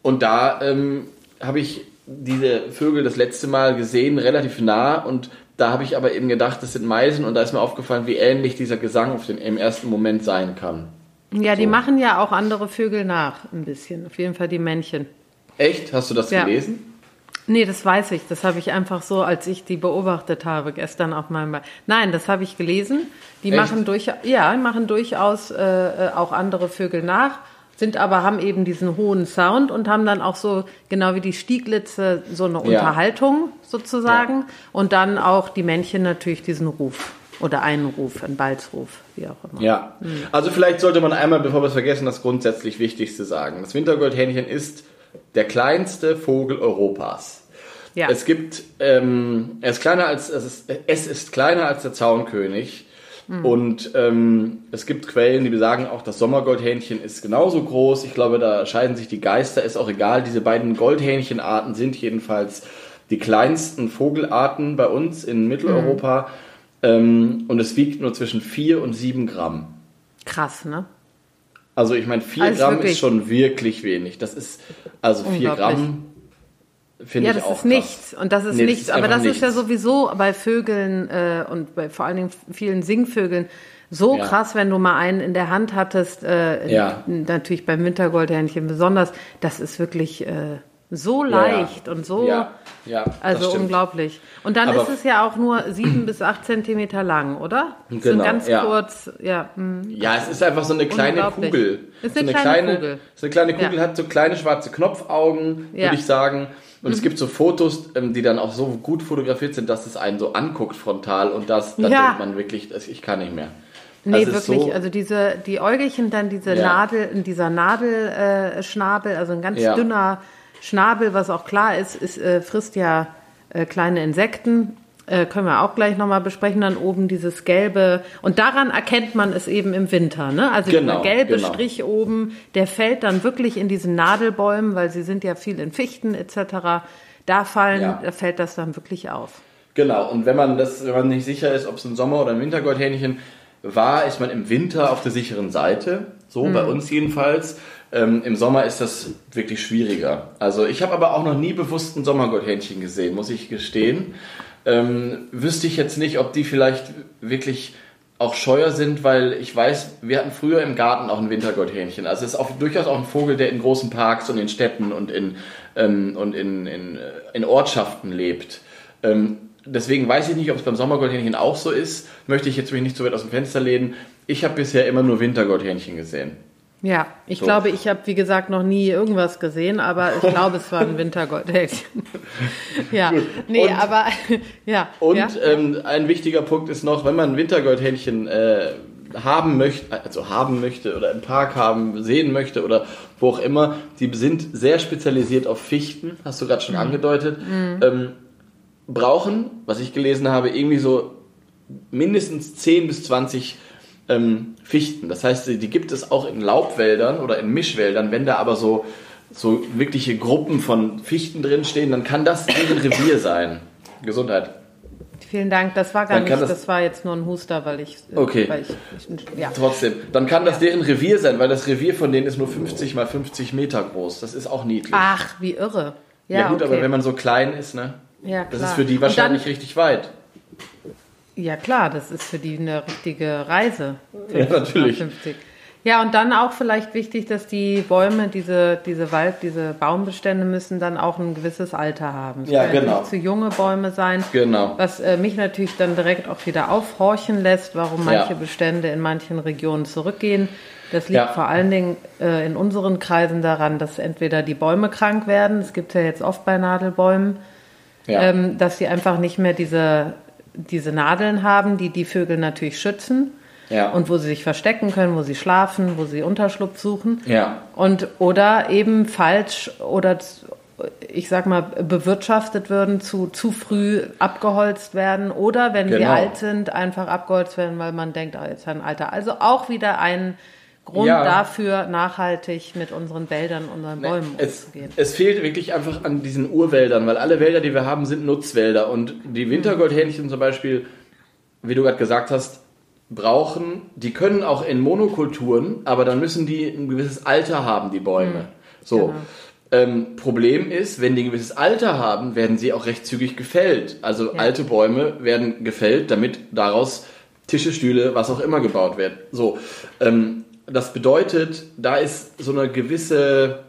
Speaker 2: und da ähm, habe ich diese Vögel das letzte Mal gesehen, relativ nah und da habe ich aber eben gedacht, das sind Meisen und da ist mir aufgefallen, wie ähnlich dieser Gesang auf den, im ersten Moment sein kann.
Speaker 1: Ja, die
Speaker 2: So.
Speaker 1: machen ja auch andere Vögel nach, ein bisschen. Auf jeden Fall die Männchen.
Speaker 2: Echt? Hast du das
Speaker 1: Ja.
Speaker 2: gelesen?
Speaker 1: Nee, das weiß ich. Das habe ich einfach so, als ich die beobachtet habe, gestern auf meinem. Be Nein, das habe ich gelesen. Die
Speaker 2: Echt?
Speaker 1: machen durch, ja, machen durchaus äh, äh, auch andere Vögel nach, sind aber haben eben diesen hohen Sound und haben dann auch so genau wie die Stieglitze so eine
Speaker 2: Ja.
Speaker 1: Unterhaltung sozusagen und dann auch die Männchen natürlich diesen Ruf oder einen Ruf, einen Balzruf, wie auch immer.
Speaker 2: Ja. Also vielleicht sollte man einmal, bevor wir es vergessen, das grundsätzlich Wichtigste sagen. Das Wintergoldhähnchen ist der kleinste Vogel Europas.
Speaker 1: Ja.
Speaker 2: Es gibt, ähm, er ist kleiner als, es ist, es ist kleiner als der Zaunkönig. Und ähm, es gibt Quellen, die besagen auch, das Sommergoldhähnchen ist genauso groß. Ich glaube, da scheiden sich die Geister, ist auch egal. Diese beiden Goldhähnchenarten sind jedenfalls die kleinsten Vogelarten bei uns in Mitteleuropa. Ähm, und es wiegt nur zwischen 4 und 7 Gramm.
Speaker 1: Krass, ne?
Speaker 2: Also ich meine, 4
Speaker 1: Also
Speaker 2: Gramm
Speaker 1: wirklich-
Speaker 2: ist schon wirklich wenig. Das ist, also 4
Speaker 1: Unglaublich.
Speaker 2: Gramm finde
Speaker 1: Ja,
Speaker 2: ich
Speaker 1: das
Speaker 2: auch
Speaker 1: ist
Speaker 2: krass.
Speaker 1: nichts. Und das ist
Speaker 2: Nee, das
Speaker 1: nichts.
Speaker 2: ist
Speaker 1: Aber das ist ja
Speaker 2: nichts.
Speaker 1: sowieso bei Vögeln äh, und bei vor allen Dingen vielen Singvögeln so
Speaker 2: Ja.
Speaker 1: krass, wenn du mal einen in der Hand hattest. Äh,
Speaker 2: Ja.
Speaker 1: Natürlich beim Wintergoldhähnchen besonders. Das ist wirklich äh, so
Speaker 2: Ja, ja.
Speaker 1: leicht und so.
Speaker 2: Ja, ja,
Speaker 1: Also unglaublich. Und dann
Speaker 2: Aber-
Speaker 1: ist es ja auch nur sieben bis acht Zentimeter lang, oder? So
Speaker 2: Genau,
Speaker 1: ganz
Speaker 2: ja.
Speaker 1: kurz, ja. hm.
Speaker 2: Ja, es ist einfach so eine kleine. Kugel.
Speaker 1: Ist eine
Speaker 2: so
Speaker 1: kleine Kugel.
Speaker 2: So eine kleine Kugel hat so kleine schwarze Knopfaugen.
Speaker 1: Mhm.
Speaker 2: würde ich sagen. Und es gibt so Fotos, ähm, die dann auch so gut fotografiert sind, dass es einen so anguckt frontal und das, dann denkt man wirklich, ich kann nicht mehr.
Speaker 1: Nee,
Speaker 2: Also
Speaker 1: wirklich.
Speaker 2: so-
Speaker 1: also diese, die Äugelchen, dann diese
Speaker 2: Ja.
Speaker 1: Nadel, dieser Nadelschnabel, äh, also ein ganz dünner Schnabel, was auch klar ist, ist äh, frisst ja äh, kleine Insekten. Äh, können wir auch gleich nochmal besprechen. Dann oben dieses gelbe. Und daran erkennt man es eben im Winter. Ne? Also
Speaker 2: Genau,
Speaker 1: dieser gelbe
Speaker 2: genau.
Speaker 1: Strich oben, der fällt dann wirklich in diesen Nadelbäumen, weil sie sind ja viel in Fichten etc. Da fallen,
Speaker 2: Ja.
Speaker 1: da fällt das dann wirklich auf.
Speaker 2: Genau, und wenn man das, wenn man nicht sicher ist, ob es ein Sommer- oder ein Wintergoldhähnchen war, ist man im Winter auf der sicheren Seite. So, bei uns jedenfalls. Ähm, Im Sommer ist das wirklich schwieriger. Also ich habe aber auch noch nie bewusst ein Sommergoldhähnchen gesehen, muss ich gestehen. Ähm, wüsste ich jetzt nicht, ob die vielleicht wirklich auch scheuer sind, weil ich weiß, wir hatten früher im Garten auch ein Wintergoldhähnchen. Also es ist auch durchaus auch ein Vogel, der in großen Parks und in Städten und in, ähm, und in, in, äh, in Ortschaften lebt. Ähm, deswegen weiß ich nicht, ob es beim Sommergoldhähnchen auch so ist. Möchte ich jetzt mich nicht so weit aus dem Fenster lehnen. Ich habe bisher immer nur Wintergoldhähnchen gesehen.
Speaker 1: Ja, ich
Speaker 2: So.
Speaker 1: glaube, ich habe, wie gesagt, noch nie irgendwas gesehen, aber ich glaube, es war ein Wintergoldhähnchen. ja, nee,
Speaker 2: Und-
Speaker 1: aber ja.
Speaker 2: Und
Speaker 1: ja?
Speaker 2: ähm, ein wichtiger Punkt ist noch, wenn man ein Wintergoldhähnchen äh, haben möchte, also haben möchte oder im Park haben, sehen möchte oder wo auch immer, die sind sehr spezialisiert auf Fichten, hast du gerade schon angedeutet, ähm, brauchen, was ich gelesen habe, irgendwie so mindestens 10 bis 20 ähm, Fichten. Das heißt, die gibt es auch in Laubwäldern oder in Mischwäldern, wenn da aber so so wirkliche Gruppen von Fichten drinstehen, dann kann das deren Revier sein. Gesundheit.
Speaker 1: Vielen Dank, das war gar
Speaker 2: Dann
Speaker 1: nicht,
Speaker 2: das-
Speaker 1: das, war jetzt nur ein Huster, weil ich, äh,
Speaker 2: Okay.
Speaker 1: weil ich, ich ja.
Speaker 2: Trotzdem, dann kann das deren Revier sein, weil das Revier von denen ist nur 50 mal 50 Meter groß. Das ist auch niedlich.
Speaker 1: Ach, wie irre. Ja,
Speaker 2: ja, gut,
Speaker 1: okay.
Speaker 2: aber wenn man so klein ist, ne?
Speaker 1: ja,
Speaker 2: Das
Speaker 1: klar.
Speaker 2: ist für die wahrscheinlich richtig weit.
Speaker 1: Ja, klar, das ist für die eine richtige Reise.
Speaker 2: Ja, natürlich.
Speaker 1: 50. Ja, und dann auch vielleicht wichtig, dass die Bäume, diese, diese Wald, diese Baumbestände müssen dann auch ein gewisses Alter haben. Es
Speaker 2: Ja,
Speaker 1: können
Speaker 2: genau.
Speaker 1: Nicht zu junge Bäume sein.
Speaker 2: Genau.
Speaker 1: Was äh, mich natürlich dann direkt auch wieder aufhorchen lässt, warum manche
Speaker 2: Ja.
Speaker 1: Bestände in manchen Regionen zurückgehen. Das liegt
Speaker 2: Ja.
Speaker 1: vor allen Dingen äh, in unseren Kreisen daran, dass entweder die Bäume krank werden, es gibt ja jetzt oft bei Nadelbäumen,
Speaker 2: Ja.
Speaker 1: ähm, dass sie einfach nicht mehr diese, diese Nadeln haben, die die Vögel natürlich schützen
Speaker 2: ja.
Speaker 1: und wo sie sich verstecken können, wo sie schlafen, wo sie Unterschlupf suchen.
Speaker 2: ja.
Speaker 1: Und oder eben falsch oder ich sag mal bewirtschaftet würden, zu, zu früh abgeholzt werden oder wenn sie
Speaker 2: Genau.
Speaker 1: alt sind, einfach abgeholzt werden, weil man denkt, ah, jetzt ein Alter. Also auch wieder ein Grund
Speaker 2: Ja.
Speaker 1: dafür, nachhaltig mit unseren Wäldern, unseren Bäumen
Speaker 2: Es,
Speaker 1: umzugehen.
Speaker 2: es fehlt wirklich einfach an diesen Urwäldern, weil alle Wälder, die wir haben, sind Nutzwälder. Und die Wintergoldhähnchen zum Beispiel, wie du gerade gesagt hast, brauchen, die können auch in Monokulturen, aber dann müssen die ein gewisses Alter haben, die Bäume. So.
Speaker 1: Genau.
Speaker 2: Ähm, Problem ist, wenn die ein gewisses Alter haben, werden sie auch recht zügig gefällt. Also
Speaker 1: Ja.
Speaker 2: alte Bäume werden gefällt, damit daraus Tische, Stühle, was auch immer gebaut wird. So, ähm, das bedeutet, da ist so eine gewisse,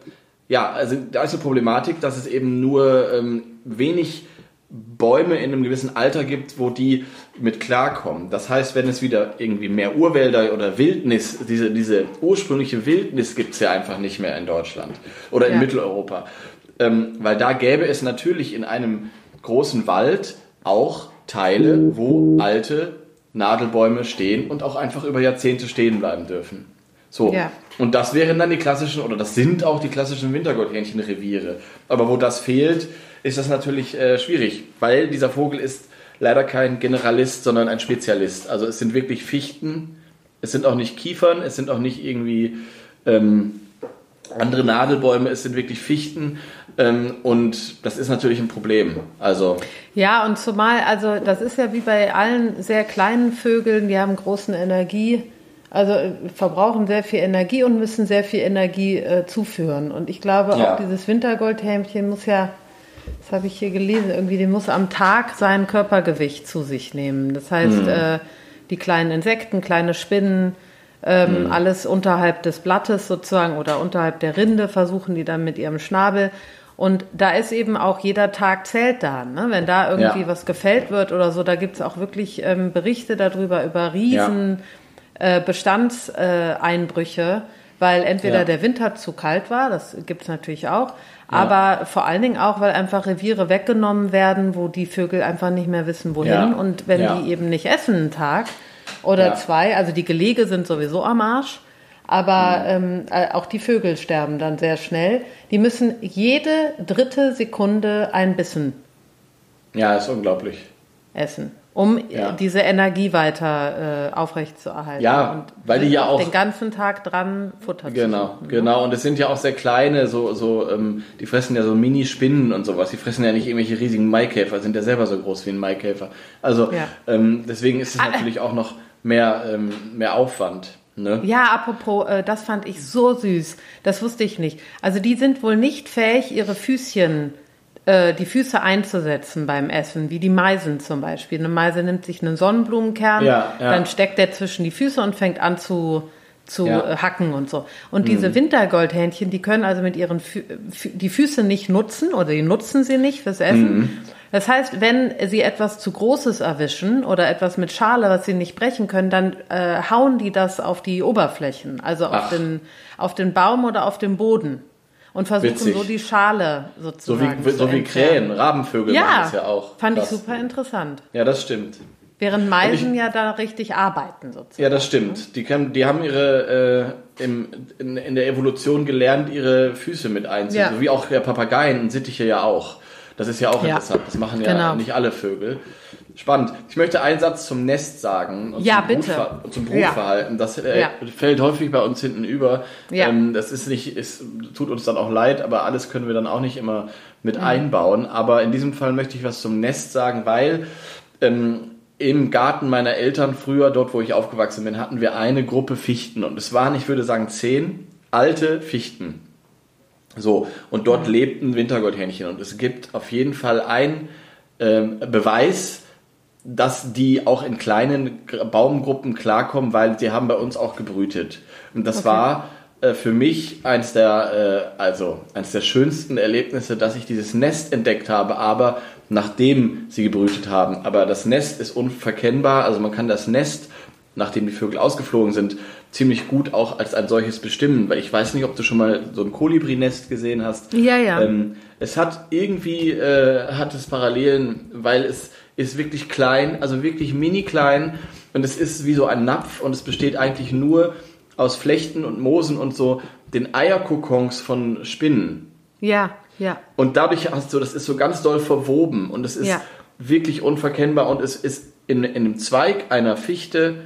Speaker 2: ja, also da ist eine Problematik, dass es eben nur ähm, wenig Bäume in einem gewissen Alter gibt, wo die mit klarkommen. Das heißt, wenn es wieder irgendwie mehr Urwälder oder Wildnis, diese, diese ursprüngliche Wildnis gibt es ja einfach nicht mehr in Deutschland oder in
Speaker 1: Ja.
Speaker 2: Mitteleuropa. Ähm, weil da gäbe es natürlich in einem großen Wald auch Teile, wo alte Nadelbäume stehen und auch einfach über Jahrzehnte stehen bleiben dürfen. So.
Speaker 1: Ja.
Speaker 2: Und das wären dann die klassischen, oder das sind auch die klassischen Wintergoldhähnchenreviere. Aber wo das fehlt, ist das natürlich äh, schwierig, weil dieser Vogel ist leider kein Generalist, sondern ein Spezialist. Also es sind wirklich Fichten, es sind auch nicht Kiefern, es sind auch nicht irgendwie ähm, andere Nadelbäume, es sind wirklich Fichten. Ähm, und das ist natürlich ein Problem. Also,
Speaker 1: Ja, und zumal, also das ist ja wie bei allen sehr kleinen Vögeln, die haben großen Energie, also äh, verbrauchen sehr viel Energie und müssen sehr viel Energie äh, zuführen. Und ich glaube,
Speaker 2: Ja.
Speaker 1: auch dieses Wintergoldhämchen muss ja, das habe ich hier gelesen, irgendwie, die muss am Tag sein Körpergewicht zu sich nehmen. Das heißt, äh, die kleinen Insekten, kleine Spinnen, ähm, alles unterhalb des Blattes sozusagen oder unterhalb der Rinde versuchen die dann mit ihrem Schnabel. Und da ist eben auch jeder Tag zählt da. Ne? Wenn da irgendwie
Speaker 2: Ja.
Speaker 1: was gefällt wird oder so, da gibt's auch wirklich ähm, Berichte darüber, über riesen äh, Bestandseinbrüche, weil entweder
Speaker 2: Ja.
Speaker 1: der Winter zu kalt war, das gibt's natürlich auch, aber vor allen Dingen auch, weil einfach Reviere weggenommen werden, wo die Vögel einfach nicht mehr wissen, wohin.
Speaker 2: Ja.
Speaker 1: Und wenn
Speaker 2: Ja.
Speaker 1: die eben nicht essen einen Tag oder
Speaker 2: Ja.
Speaker 1: zwei, also die Gelege sind sowieso am Arsch, aber ähm, äh, auch die Vögel sterben dann sehr schnell. Die müssen jede dritte Sekunde ein Bissen
Speaker 2: ja, ist unglaublich.
Speaker 1: essen, um
Speaker 2: Ja.
Speaker 1: äh, diese Energie weiter äh, aufrechtzuerhalten.
Speaker 2: Ja, weil die ja auch-
Speaker 1: den ganzen Tag dran Futter zu
Speaker 2: Genau,
Speaker 1: suchen.
Speaker 2: genau. Und es sind ja auch sehr kleine, so, so, ähm, die fressen ja so Mini-Spinnen und sowas. Die fressen ja nicht irgendwelche riesigen Maikäfer, sind ja selber so groß wie ein Maikäfer. Also
Speaker 1: Ja.
Speaker 2: ähm, deswegen ist es
Speaker 1: Ah, äh.
Speaker 2: natürlich auch noch mehr, ähm, mehr Aufwand. Ne?
Speaker 1: Ja, apropos, äh, das fand ich so süß. Das wusste ich nicht. Also die sind wohl nicht fähig, ihre Füßchen, äh, die Füße einzusetzen beim Essen, wie die Meisen zum Beispiel. Eine Meise nimmt sich einen Sonnenblumenkern,
Speaker 2: Ja, ja.
Speaker 1: dann steckt der zwischen die Füße und fängt an zu zu
Speaker 2: Ja. Mhm.
Speaker 1: äh, hacken und so. Und diese Wintergoldhähnchen, die können also mit ihren Fü Fü die Füße nicht nutzen oder die nutzen sie nicht fürs Essen.
Speaker 2: Mhm.
Speaker 1: Das heißt, wenn sie etwas zu Großes erwischen oder etwas mit Schale, was sie nicht brechen können, dann äh, hauen die das auf die Oberflächen, also auf
Speaker 2: Ach.
Speaker 1: den, auf den Baum oder auf den Boden und versuchen
Speaker 2: Witzig.
Speaker 1: so die Schale
Speaker 2: So
Speaker 1: sozusagen
Speaker 2: wie,
Speaker 1: zu
Speaker 2: so wie. Krähen, Rabenvögel machen
Speaker 1: Ja,
Speaker 2: das ja auch.
Speaker 1: fand
Speaker 2: Krass.
Speaker 1: ich super interessant.
Speaker 2: Ja, das stimmt.
Speaker 1: Während Meisen ja da richtig arbeiten sozusagen.
Speaker 2: Ja, das stimmt. Die, können, die haben ihre äh, im, in, in der Evolution gelernt, ihre Füße mit einzuziehen.
Speaker 1: Ja.
Speaker 2: So wie auch der Papageien und Sittiche ja auch. Das ist ja auch
Speaker 1: Ja.
Speaker 2: interessant. Das machen ja
Speaker 1: Genau.
Speaker 2: nicht alle Vögel. Spannend. Ich möchte einen Satz zum Nest sagen. Und
Speaker 1: Ja,
Speaker 2: zum
Speaker 1: bitte.
Speaker 2: Brutver zum
Speaker 1: Ja.
Speaker 2: Brutverhalten. Das äh,
Speaker 1: Ja.
Speaker 2: fällt häufig bei uns hinten über.
Speaker 1: Ja.
Speaker 2: Ähm, das ist nicht, es tut uns dann auch leid, aber alles können wir dann auch nicht immer
Speaker 1: Mhm.
Speaker 2: mit einbauen. Aber in diesem Fall möchte ich was zum Nest sagen, weil ähm, im Garten meiner Eltern früher, dort wo ich aufgewachsen bin, hatten wir eine Gruppe Fichten. Und es waren, ich würde sagen, zehn alte Fichten. So, und dort lebten Wintergoldhähnchen. Und es gibt auf jeden Fall einen ähm, Beweis, dass die auch in kleinen Baumgruppen klarkommen, weil sie haben bei uns auch gebrütet. Und das war äh, für mich eins der, äh, also eins der schönsten Erlebnisse, dass ich dieses Nest entdeckt habe, aber nachdem sie gebrütet haben. Aber das Nest ist unverkennbar, also man kann das Nest, nachdem die Vögel ausgeflogen sind, ziemlich gut auch als ein solches bestimmen, weil ich weiß nicht, ob du schon mal so ein Kolibrinest gesehen hast.
Speaker 1: Ja, ja.
Speaker 2: Ähm, es hat irgendwie, äh, hat es Parallelen, weil es ist wirklich klein, also wirklich mini klein und es ist wie so ein Napf und es besteht eigentlich nur aus Flechten und Moosen und so den Eierkokons von Spinnen.
Speaker 1: Ja, ja.
Speaker 2: Und dadurch hast du, das ist so ganz doll verwoben und es ist
Speaker 1: Ja.
Speaker 2: wirklich unverkennbar und es ist in, in dem Zweig einer Fichte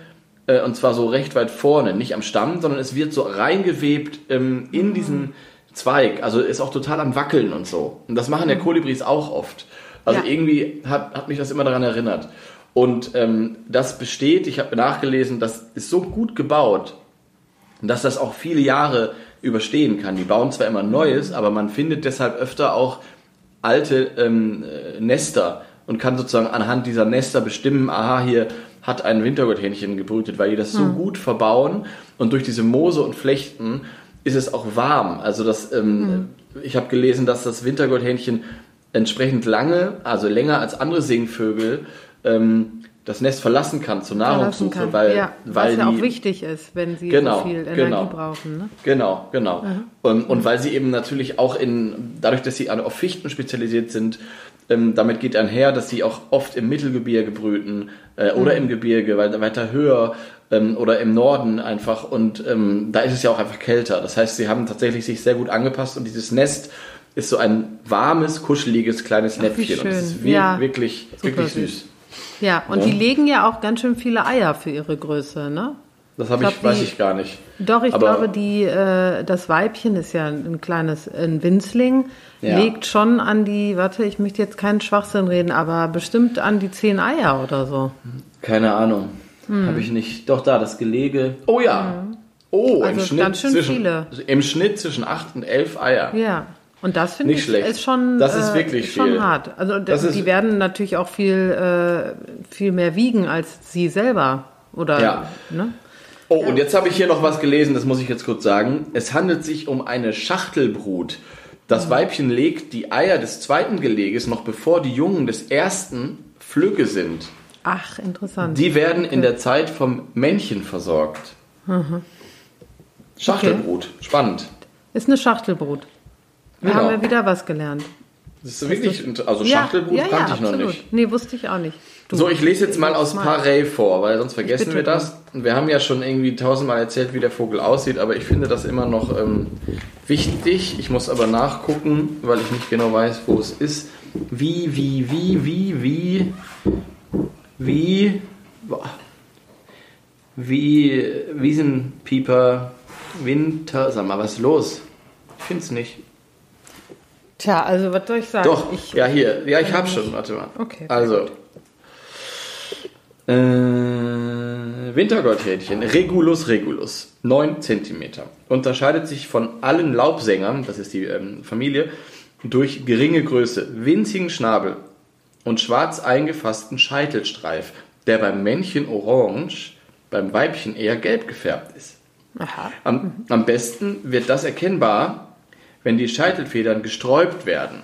Speaker 2: äh, und zwar so recht weit vorne, nicht am Stamm, sondern es wird so reingewebt ähm, in diesen Zweig. Also ist auch total am Wackeln und so. Und das machen ja Kolibris auch oft. Also
Speaker 1: Ja.
Speaker 2: irgendwie hat, hat mich das immer daran erinnert. Und ähm, das besteht, ich habe nachgelesen, das ist so gut gebaut, dass das auch viele Jahre überstehen kann. Die bauen zwar immer Neues, aber man findet deshalb öfter auch alte ähm, äh, Nester und kann sozusagen anhand dieser Nester bestimmen, aha, hier hat ein Wintergotthähnchen gebrütet, weil die das so gut verbauen und durch diese Moose und Flechten ist es auch warm. Also das, ähm, ich habe gelesen, dass das Wintergotthähnchen entsprechend lange, also länger als andere Singvögel, ähm, das Nest verlassen kann zur Nahrungssuche,
Speaker 1: kann.
Speaker 2: weil,
Speaker 1: ja,
Speaker 2: weil
Speaker 1: was ja
Speaker 2: die,
Speaker 1: auch wichtig ist, wenn sie
Speaker 2: Genau,
Speaker 1: so viel Energie
Speaker 2: genau.
Speaker 1: brauchen. Ne?
Speaker 2: Genau, genau. Und, und weil sie eben natürlich auch in, dadurch, dass sie auf Fichten spezialisiert sind, ähm, damit geht einher, dass sie auch oft im Mittelgebirge brüten äh, oder im Gebirge, weil weiter höher ähm, oder im Norden einfach. Und ähm, da ist es ja auch einfach kälter. Das heißt, sie haben tatsächlich sich sehr gut angepasst und dieses Nest ist so ein warmes, kuscheliges kleines
Speaker 1: Ach, wie
Speaker 2: Näpfchen. Und es ist wir-
Speaker 1: Ja,
Speaker 2: wirklich,
Speaker 1: super
Speaker 2: wirklich
Speaker 1: süß.
Speaker 2: süß.
Speaker 1: Ja, und
Speaker 2: Ja.
Speaker 1: die legen ja auch ganz schön viele Eier für ihre Größe, ne?
Speaker 2: Das habe
Speaker 1: Ich
Speaker 2: ich,
Speaker 1: glaub,
Speaker 2: weiß
Speaker 1: die-
Speaker 2: ich gar nicht.
Speaker 1: Doch, ich
Speaker 2: Aber-
Speaker 1: glaube, die, äh, das Weibchen ist ja ein kleines ein Winzling,
Speaker 2: Ja.
Speaker 1: legt schon an die, warte, ich möchte jetzt keinen Schwachsinn reden, aber bestimmt an die zehn Eier oder so.
Speaker 2: Keine Ahnung.
Speaker 1: Hm.
Speaker 2: Habe ich nicht. Doch da, das Gelege. Oh ja. Oh,
Speaker 1: Also
Speaker 2: im Schnitt
Speaker 1: ganz schön
Speaker 2: zwischen,
Speaker 1: viele.
Speaker 2: Im Schnitt zwischen 8 und 11 Eier.
Speaker 1: Ja. Und das finde ich
Speaker 2: schlecht.
Speaker 1: ist schon,
Speaker 2: Das ist
Speaker 1: äh,
Speaker 2: wirklich
Speaker 1: schon
Speaker 2: viel.
Speaker 1: hart. Also
Speaker 2: Das ist-
Speaker 1: die werden natürlich auch viel, äh, viel mehr wiegen als sie selber. Oder,
Speaker 2: Ja.
Speaker 1: ne?
Speaker 2: Oh, und jetzt habe ich hier noch was gelesen, das muss ich jetzt kurz sagen. Es handelt sich um eine Schachtelbrut. Das
Speaker 1: Mhm.
Speaker 2: Weibchen legt die Eier des zweiten Geleges noch bevor die Jungen des ersten Flügge sind.
Speaker 1: Ach, interessant.
Speaker 2: Die werden in der Zeit vom Männchen versorgt.
Speaker 1: Mhm.
Speaker 2: Schachtelbrut, spannend.
Speaker 1: ist eine Schachtelbrut. Da
Speaker 2: Genau.
Speaker 1: haben wir wieder was gelernt.
Speaker 2: Das ist wirklich, also Schachtelbrut
Speaker 1: ja, ja,
Speaker 2: kannte
Speaker 1: ja,
Speaker 2: ich noch
Speaker 1: absolut.
Speaker 2: nicht.
Speaker 1: Nee, wusste ich auch nicht. Du,
Speaker 2: So, ich lese jetzt mal aus. Parey vor, weil sonst vergessen wir das. Wir haben ja schon irgendwie tausendmal erzählt, wie der Vogel aussieht, aber ich finde das immer noch ähm, wichtig. Ich muss aber nachgucken, weil ich nicht genau weiß, wo es ist. Wie, wie, wie, wie, wie, wie, wie, Wiesenpieper, Winter, sag mal, was ist los? Ich finde es nicht.
Speaker 1: Tja, also was soll ich sagen?
Speaker 2: Doch,
Speaker 1: Ich,
Speaker 2: ja, hier. Ja, ich habe schon. Warte mal.
Speaker 1: Okay,
Speaker 2: Also. Äh, Wintergoldhähnchen, Regulus regulus, 9 cm. Unterscheidet sich von allen Laubsängern, das ist die ähm, Familie, durch geringe Größe, winzigen Schnabel und schwarz eingefassten Scheitelstreif, der beim Männchen orange, beim Weibchen eher gelb gefärbt ist.
Speaker 1: Aha.
Speaker 2: Am, am besten wird das erkennbar, wenn die Scheitelfedern gesträubt werden.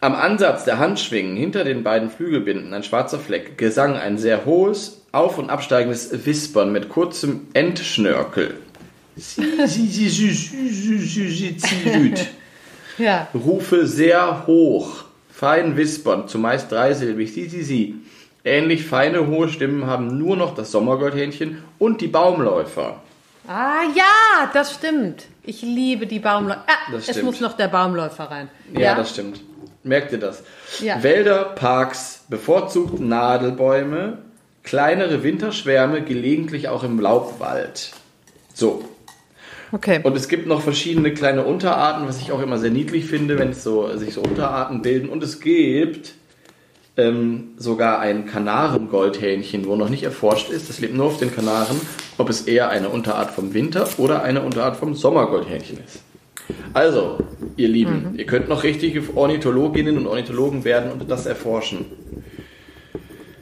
Speaker 2: Am Ansatz der Handschwingen hinter den beiden Flügelbinden ein schwarzer Fleck. Gesang ein sehr hohes, auf- und absteigendes Wispern mit kurzem Endschnörkel.
Speaker 1: Ja.
Speaker 2: Rufe sehr hoch, fein wispern, zumeist dreisilbig. Ähnlich feine hohe Stimmen haben nur noch das Sommergoldhähnchen und die Baumläufer.
Speaker 1: Ah ja, das stimmt. Ich liebe die Baumläufer. Ah,
Speaker 2: Das
Speaker 1: es muss noch der Baumläufer rein.
Speaker 2: Ja, das stimmt. Merkt ihr das?
Speaker 1: Ja.
Speaker 2: Wälder, Parks, bevorzugt Nadelbäume, kleinere Winterschwärme, gelegentlich auch im Laubwald. So.
Speaker 1: Okay.
Speaker 2: Und es gibt noch verschiedene kleine Unterarten, was ich auch immer sehr niedlich finde, wenn es so, sich so Unterarten bilden. Und es gibt ähm, sogar ein Kanarengoldhähnchen, wo noch nicht erforscht ist, das lebt nur auf den Kanaren, ob es eher eine Unterart vom Winter oder eine Unterart vom Sommergoldhähnchen ist. Also, ihr Lieben, ihr könnt noch richtige Ornithologinnen und Ornithologen werden und das erforschen.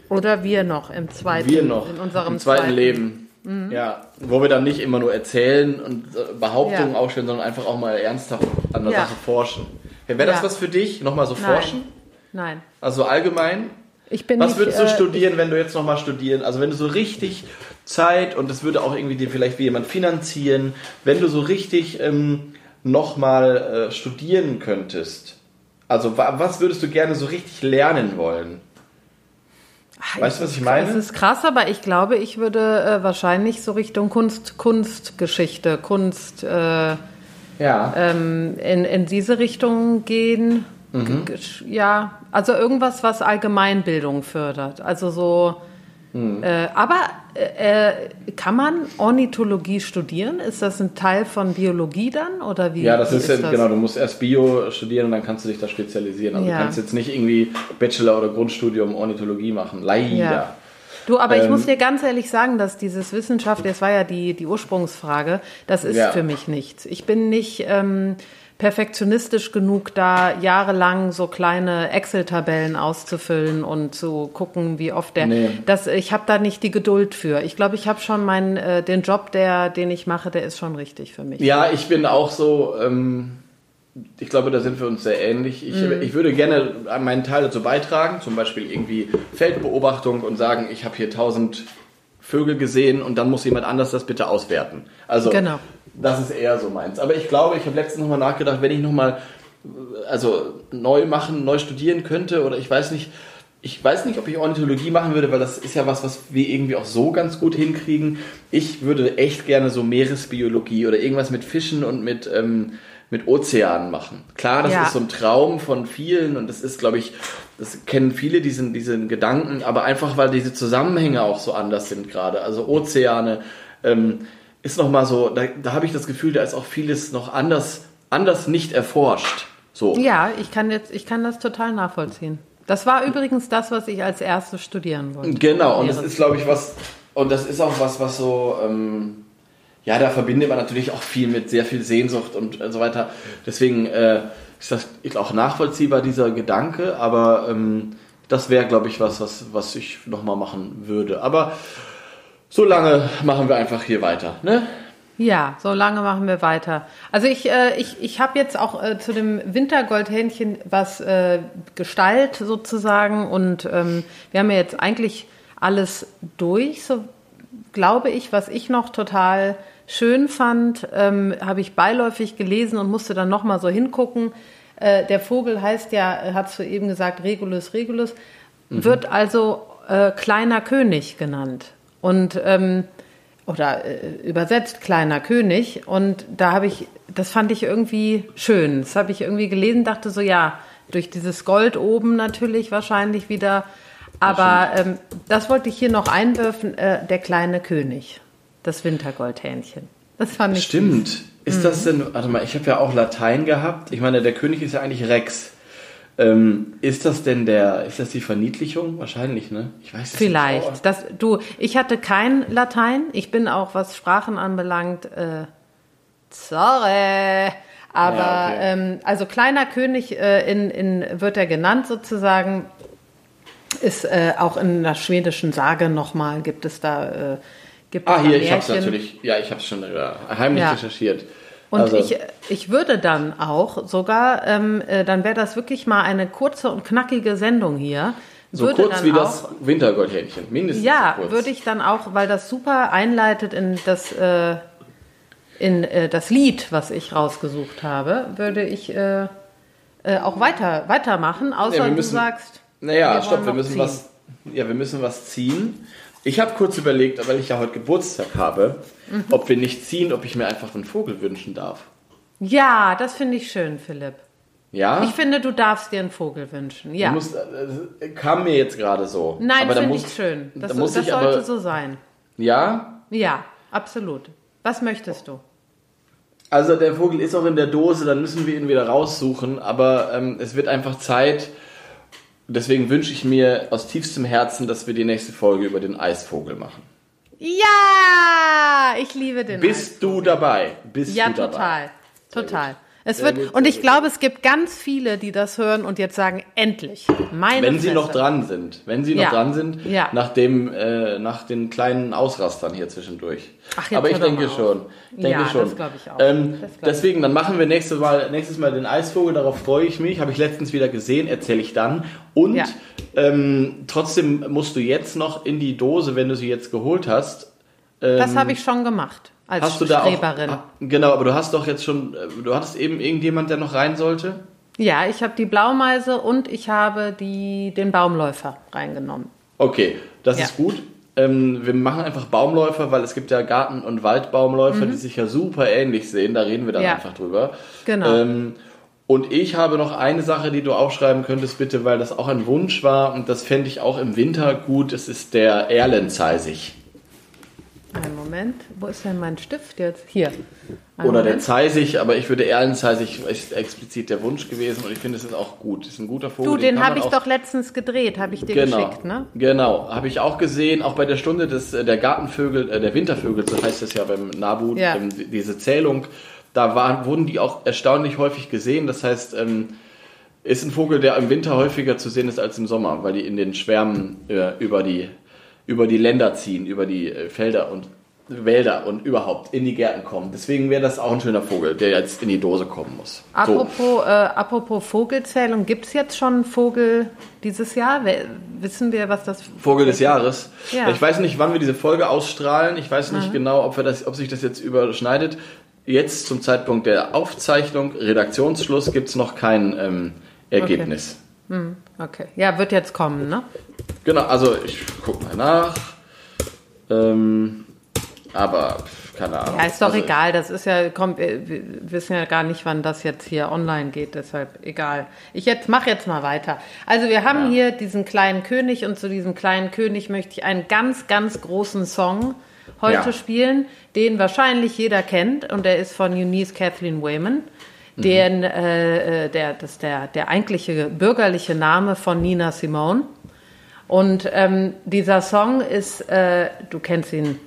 Speaker 1: Oder wir noch im zweiten,
Speaker 2: Wir noch
Speaker 1: in unserem
Speaker 2: im zweiten, Leben. Ja, wo wir dann nicht immer nur erzählen und äh, Behauptungen
Speaker 1: Ja.
Speaker 2: aufstellen, sondern einfach auch mal ernsthaft an der
Speaker 1: Ja.
Speaker 2: Sache forschen. Wäre das
Speaker 1: Ja.
Speaker 2: was für dich? Nochmal so
Speaker 1: Nein.
Speaker 2: forschen?
Speaker 1: Nein.
Speaker 2: Also allgemein?
Speaker 1: Ich bin
Speaker 2: Was
Speaker 1: nicht,
Speaker 2: würdest du
Speaker 1: äh,
Speaker 2: studieren, wenn du jetzt nochmal studieren? Also wenn du so richtig Zeit und das würde auch irgendwie dir vielleicht wie jemand finanzieren, wenn du so richtig ähm, nochmal äh, studieren könntest. Also wa was würdest du gerne so richtig lernen wollen? Weißt du, was ich meine?
Speaker 1: Es ist krass, aber ich glaube, ich würde äh, wahrscheinlich so Richtung Kunst, Kunstgeschichte, Kunst äh,
Speaker 2: Ja.
Speaker 1: ähm, in, in diese Richtung gehen.
Speaker 2: Mhm.
Speaker 1: Ja, also irgendwas, was Allgemeinbildung fördert. Also so.
Speaker 2: Mhm.
Speaker 1: Äh, aber äh, äh, kann man Ornithologie studieren? Ist das ein Teil von Biologie dann oder wie?
Speaker 2: Ja, das
Speaker 1: wie
Speaker 2: ist, ja, genau, du musst erst Bio studieren und dann kannst du dich da spezialisieren. Also
Speaker 1: Ja.
Speaker 2: du kannst jetzt nicht irgendwie Bachelor- oder Grundstudium Ornithologie machen. Leider.
Speaker 1: Ja. Du, aber ich
Speaker 2: Ähm,
Speaker 1: muss dir ganz ehrlich sagen, dass dieses Wissenschaft, das war ja die, die Ursprungsfrage, das ist
Speaker 2: Ja.
Speaker 1: für mich nichts. Ich bin nicht ähm, perfektionistisch genug, da jahrelang so kleine Excel-Tabellen auszufüllen und zu gucken, wie oft der.
Speaker 2: Nee.
Speaker 1: Das, ich habe da nicht die Geduld für. Ich glaube, ich habe schon meinen, äh, den Job, der, den ich mache, der ist schon richtig für mich.
Speaker 2: Ja, ich bin auch so, ähm, ich glaube, da sind wir uns sehr ähnlich. Ich,
Speaker 1: Mhm.
Speaker 2: ich würde gerne meinen Teil dazu beitragen, zum Beispiel irgendwie Feldbeobachtung und sagen, ich habe hier tausend Vögel gesehen und dann muss jemand anders das bitte auswerten. Also
Speaker 1: Genau.
Speaker 2: Das ist eher so meins. Aber ich glaube, ich habe letztens nochmal nachgedacht, wenn ich nochmal also neu machen, neu studieren könnte oder ich weiß nicht, ich weiß nicht, ob ich Ornithologie machen würde, weil das ist ja was, was wir irgendwie auch so ganz gut hinkriegen. Ich würde echt gerne so Meeresbiologie oder irgendwas mit Fischen und mit, ähm, mit Ozeanen machen. Klar, das
Speaker 1: Ja.
Speaker 2: ist so ein Traum von vielen und das ist, glaube ich, das kennen viele diesen, diesen Gedanken, aber einfach, weil diese Zusammenhänge auch so anders sind gerade. Also Ozeane ähm, ist nochmal so, da, da habe ich das Gefühl, da ist auch vieles noch anders, anders nicht erforscht. So.
Speaker 1: Ja, ich kann jetzt, ich kann das total nachvollziehen. Das war übrigens das, was ich als erstes studieren wollte.
Speaker 2: Genau, und das ist, glaube ich, was, und das ist auch was, was so, ähm, ja, da verbindet man natürlich auch viel mit sehr viel Sehnsucht und so weiter. Deswegen äh, ist das ist auch nachvollziehbar, dieser Gedanke, aber ähm, das wäre, glaube ich, was, was, was ich nochmal machen würde. Aber so lange machen wir einfach hier weiter, ne?
Speaker 1: Ja, so lange machen wir weiter. Also ich, äh, ich, ich habe jetzt auch äh, zu dem Wintergoldhähnchen was äh, Gestalt sozusagen und ähm, wir haben ja jetzt eigentlich alles durch, so glaube ich, was ich noch total schön fand, ähm, habe ich beiläufig gelesen und musste dann nochmal so hingucken. Äh, der Vogel heißt ja, hat du eben gesagt, Regulus regulus, wird also äh, kleiner König genannt. Und ähm, oder äh, übersetzt kleiner König und da habe ich das fand ich irgendwie schön das habe ich irgendwie gelesen dachte so ja durch dieses Gold oben natürlich wahrscheinlich wieder aber ähm, das wollte ich hier noch einwerfen äh, der kleine König das Wintergoldhähnchen das fand ich
Speaker 2: Stimmt.
Speaker 1: süß.
Speaker 2: Ist das denn, warte mal, ich habe ja auch Latein gehabt. Ich meine, der König ist ja eigentlich Rex. Ähm, ist das denn der, ist das die Verniedlichung? Wahrscheinlich, ne? Ich weiß es nicht.
Speaker 1: vielleicht du ich hatte kein Latein ich bin auch was Sprachen anbelangt äh, sorry aber
Speaker 2: Ja, okay.
Speaker 1: ähm, also kleiner König äh, in, in wird er genannt sozusagen ist äh, auch in der schwedischen Sage nochmal gibt es da äh, gibt
Speaker 2: Ah,
Speaker 1: es
Speaker 2: hier, ich habe es natürlich, ja, ich habe es schon heimlich
Speaker 1: Ja.
Speaker 2: recherchiert.
Speaker 1: Und
Speaker 2: Also,
Speaker 1: ich, ich würde dann auch sogar, ähm, äh, dann wäre das wirklich mal eine kurze und knackige Sendung hier.
Speaker 2: so kurz wie
Speaker 1: auch,
Speaker 2: das Wintergoldhähnchen, mindestens
Speaker 1: Ja,
Speaker 2: so kurz.
Speaker 1: würde ich dann auch, weil das super einleitet in das, äh, in äh, das Lied, was ich rausgesucht habe, würde ich äh, äh, auch weiter weitermachen, außer
Speaker 2: Ja, wir
Speaker 1: du
Speaker 2: müssen-
Speaker 1: sagst.
Speaker 2: Naja,
Speaker 1: wir
Speaker 2: stopp, wir müssen
Speaker 1: ziehen.
Speaker 2: was, ja, wir müssen was ziehen. Ich habe kurz überlegt, weil ich ja heute Geburtstag habe,
Speaker 1: Mhm.
Speaker 2: ob wir nicht ziehen, ob ich mir einfach einen Vogel wünschen darf.
Speaker 1: Ja, das finde ich schön, Philipp.
Speaker 2: Ja?
Speaker 1: Ich finde, du darfst dir einen Vogel wünschen. Ja.
Speaker 2: Du musst, äh, kam mir jetzt gerade so.
Speaker 1: Nein, finde ich schön. Das,
Speaker 2: da muss
Speaker 1: das
Speaker 2: ich
Speaker 1: sollte
Speaker 2: aber,
Speaker 1: so sein.
Speaker 2: Ja?
Speaker 1: Ja, absolut. Was möchtest du?
Speaker 2: Also der Vogel ist auch in der Dose, dann müssen wir ihn wieder raussuchen, aber ähm, es wird einfach Zeit. Deswegen wünsche ich mir aus tiefstem Herzen, dass wir die nächste Folge über den Eisvogel machen.
Speaker 1: Ja, ich liebe den
Speaker 2: Bist du dabei? Bist
Speaker 1: Ja,
Speaker 2: du dabei?
Speaker 1: total. Total. Es wird,
Speaker 2: gut,
Speaker 1: und ich glaube, es gibt ganz viele, die das hören und jetzt sagen, endlich. Meine
Speaker 2: Wenn sie
Speaker 1: Fresse.
Speaker 2: noch dran sind. Wenn sie noch
Speaker 1: Ja.
Speaker 2: dran sind,
Speaker 1: Ja.
Speaker 2: nach, dem, äh, nach den kleinen Ausrastern hier zwischendurch.
Speaker 1: Ach, jetzt
Speaker 2: Aber ich denke schon. Denke
Speaker 1: Ja,
Speaker 2: schon.
Speaker 1: das glaub ich auch.
Speaker 2: Ähm,
Speaker 1: glaub ich.
Speaker 2: deswegen, dann machen wir nächstes Mal, nächstes Mal den Eisvogel, darauf freue ich mich. Habe ich letztens wieder gesehen, erzähle ich dann. Und
Speaker 1: Ja.
Speaker 2: ähm, trotzdem musst du jetzt noch in die Dose, wenn du sie jetzt geholt hast.
Speaker 1: Das habe ich schon gemacht. Als
Speaker 2: Hast du da
Speaker 1: Streberin.
Speaker 2: auch. Genau, aber du hast doch jetzt schon, äh, du hattest eben irgendjemand, der noch rein sollte?
Speaker 1: Ja, ich habe die Blaumeise und ich habe die, den Baumläufer reingenommen.
Speaker 2: Okay, das
Speaker 1: Ja.
Speaker 2: ist gut. Ähm, wir machen einfach Baumläufer, weil es gibt ja Garten- und Waldbaumläufer, die sich ja super ähnlich sehen. Da reden wir dann
Speaker 1: Mhm. Ja.
Speaker 2: einfach drüber.
Speaker 1: Genau.
Speaker 2: Ähm, und ich habe noch eine Sache, die du aufschreiben könntest, bitte, weil das auch ein Wunsch war und das fände ich auch im Winter gut. Es ist der Erlenzeisig.
Speaker 1: Einen Moment. Wo ist denn mein Stift jetzt? Hier. Einen
Speaker 2: Oder der
Speaker 1: Moment.
Speaker 2: Zeisig, aber ich würde Erlenzeisig ist explizit der Wunsch gewesen und ich finde, es ist auch gut. Ist ein guter Vogel.
Speaker 1: Du, den
Speaker 2: kann
Speaker 1: habe ich doch letztens gedreht, habe ich dir
Speaker 2: Genau,
Speaker 1: geschickt, ne?
Speaker 2: genau, habe ich auch gesehen, auch bei der Stunde des äh, der Gartenvögel, äh, der Wintervögel, so heißt es ja beim Nabu,
Speaker 1: Ja.
Speaker 2: ähm, die- diese Zählung, da waren, wurden die auch erstaunlich häufig gesehen. Das heißt, ähm, ist ein Vogel, der im Winter häufiger zu sehen ist als im Sommer, weil die in den Schwärmen äh, über die über die Länder ziehen, über die äh, Felder und Wälder und überhaupt in die Gärten kommen. Deswegen wäre das auch ein schöner Vogel, der jetzt in die Dose kommen muss. So.
Speaker 1: Apropos, äh, apropos Vogelzählung, gibt es jetzt schon einen Vogel dieses Jahr? Wissen wir, was das
Speaker 2: Vogel des Jahres.
Speaker 1: Ja.
Speaker 2: Ich weiß nicht, wann wir diese Folge ausstrahlen. Ich weiß nicht genau, ob, wir das, ob sich das jetzt überschneidet. Jetzt zum Zeitpunkt der Aufzeichnung, Redaktionsschluss, gibt es noch kein ähm, Ergebnis.
Speaker 1: Okay. Ja, wird jetzt kommen, ne?
Speaker 2: Genau, also ich gucke mal nach. Ähm, aber keine Ahnung.
Speaker 1: Ja, ist doch
Speaker 2: also,
Speaker 1: egal. Das ist ja, kommt, wir wir wissen ja gar nicht, wann das jetzt hier online geht, deshalb egal. Ich jetzt mache jetzt mal weiter. Also wir haben
Speaker 2: Ja.
Speaker 1: hier diesen kleinen König und zu diesem kleinen König möchte ich einen ganz, ganz großen Song heute
Speaker 2: Ja.
Speaker 1: spielen, den wahrscheinlich jeder kennt und der ist von Eunice Kathleen Wayman. Den, äh, äh, der, das ist der, der eigentliche bürgerliche Name von Nina Simone. Und ähm, dieser Song ist, äh, du kennst ihn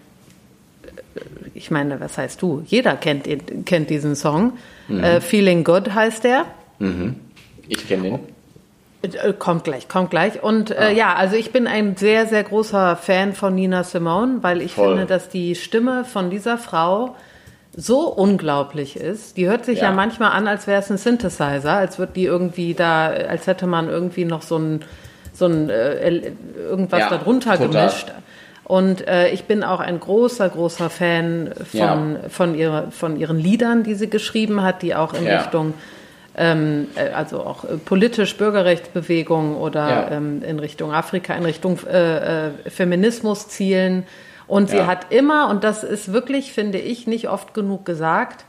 Speaker 1: ich meine, was heißt du? Jeder kennt, ihn- kennt diesen Song. Äh, Feeling Good heißt der.
Speaker 2: Ich kenne den.
Speaker 1: Äh, Kommt gleich, kommt gleich. Und äh, ja, also ich bin ein sehr, sehr großer Fan von Nina Simone, weil ich
Speaker 2: Voll.
Speaker 1: finde, dass die Stimme von dieser Frau so unglaublich ist. Die hört sich ja,
Speaker 2: Ja.
Speaker 1: manchmal an, als wäre es ein Synthesizer, als würde die irgendwie da, als hätte man irgendwie noch so ein, so ein äh, irgendwas
Speaker 2: Ja,
Speaker 1: darunter
Speaker 2: total.
Speaker 1: gemischt. Und äh, ich bin auch ein großer, großer Fan von,
Speaker 2: Ja.
Speaker 1: von, ihrer, von ihren Liedern, die sie geschrieben hat, die auch in
Speaker 2: Ja.
Speaker 1: Richtung ähm, äh, also auch äh, politisch Bürgerrechtsbewegung oder
Speaker 2: Ja.
Speaker 1: ähm, in Richtung Afrika, in Richtung äh, äh, Feminismus zielen. Und sie
Speaker 2: Ja.
Speaker 1: hat immer, und das ist wirklich, finde ich, nicht oft genug gesagt,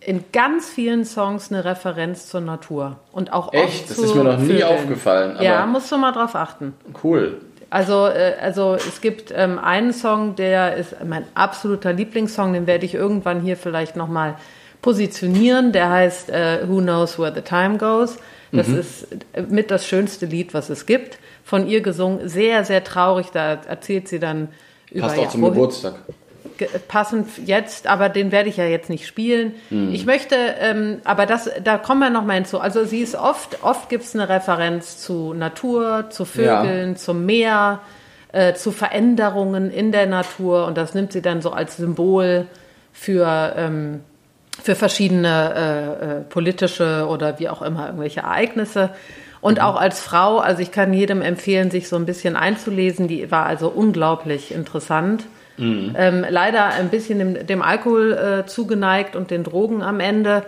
Speaker 1: in ganz vielen Songs eine Referenz zur Natur. Und auch
Speaker 2: Echt?
Speaker 1: oft
Speaker 2: Das
Speaker 1: zu
Speaker 2: ist mir noch nie
Speaker 1: Vögeln.
Speaker 2: aufgefallen,
Speaker 1: Ja, musst du mal drauf achten.
Speaker 2: Cool.
Speaker 1: Also, äh, also es gibt ähm, einen Song, der ist mein absoluter Lieblingssong, den werde ich irgendwann hier vielleicht nochmal positionieren. Der heißt äh, Who Knows Where the Time Goes. Das
Speaker 2: Mhm.
Speaker 1: ist äh, mit das schönste Lied, was es gibt. Von ihr gesungen, sehr, sehr traurig. Da erzählt sie dann über
Speaker 2: Passt auch
Speaker 1: ja,
Speaker 2: zum
Speaker 1: wohin-
Speaker 2: Geburtstag.
Speaker 1: ge- passend jetzt, aber den werde ich ja jetzt nicht spielen.
Speaker 2: Hm.
Speaker 1: Ich möchte, ähm, aber das, da kommen wir noch mal hinzu. Also sie ist oft, oft gibt es eine Referenz zu Natur, zu Vögeln, zum Meer, äh, zu Veränderungen in der Natur und das nimmt sie dann so als Symbol für ähm, für verschiedene äh, äh, politische oder wie auch immer irgendwelche Ereignisse. Und
Speaker 2: Mhm.
Speaker 1: auch als Frau, also ich kann jedem empfehlen, sich so ein bisschen einzulesen. Die war also unglaublich interessant.
Speaker 2: Mhm.
Speaker 1: Ähm, leider ein bisschen dem, dem Alkohol äh, zugeneigt und den Drogen am Ende,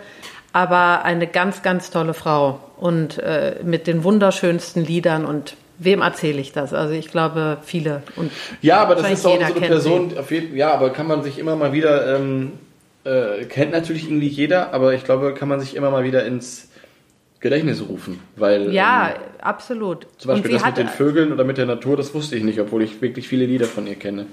Speaker 1: aber eine ganz, ganz tolle Frau und äh, mit den wunderschönsten Liedern und wem erzähle ich das? Also ich glaube viele und
Speaker 2: Ja, aber das ist auch so eine Person, auf jeden, ja, aber kann man sich immer mal wieder, ähm, äh, kennt natürlich irgendwie jeder, aber ich glaube, kann man sich immer mal wieder ins Gedächtnis rufen. Weil,
Speaker 1: Ja,
Speaker 2: ähm,
Speaker 1: absolut.
Speaker 2: zum Beispiel das mit den Vögeln oder mit der Natur, das wusste ich nicht, obwohl ich wirklich viele Lieder von ihr kenne.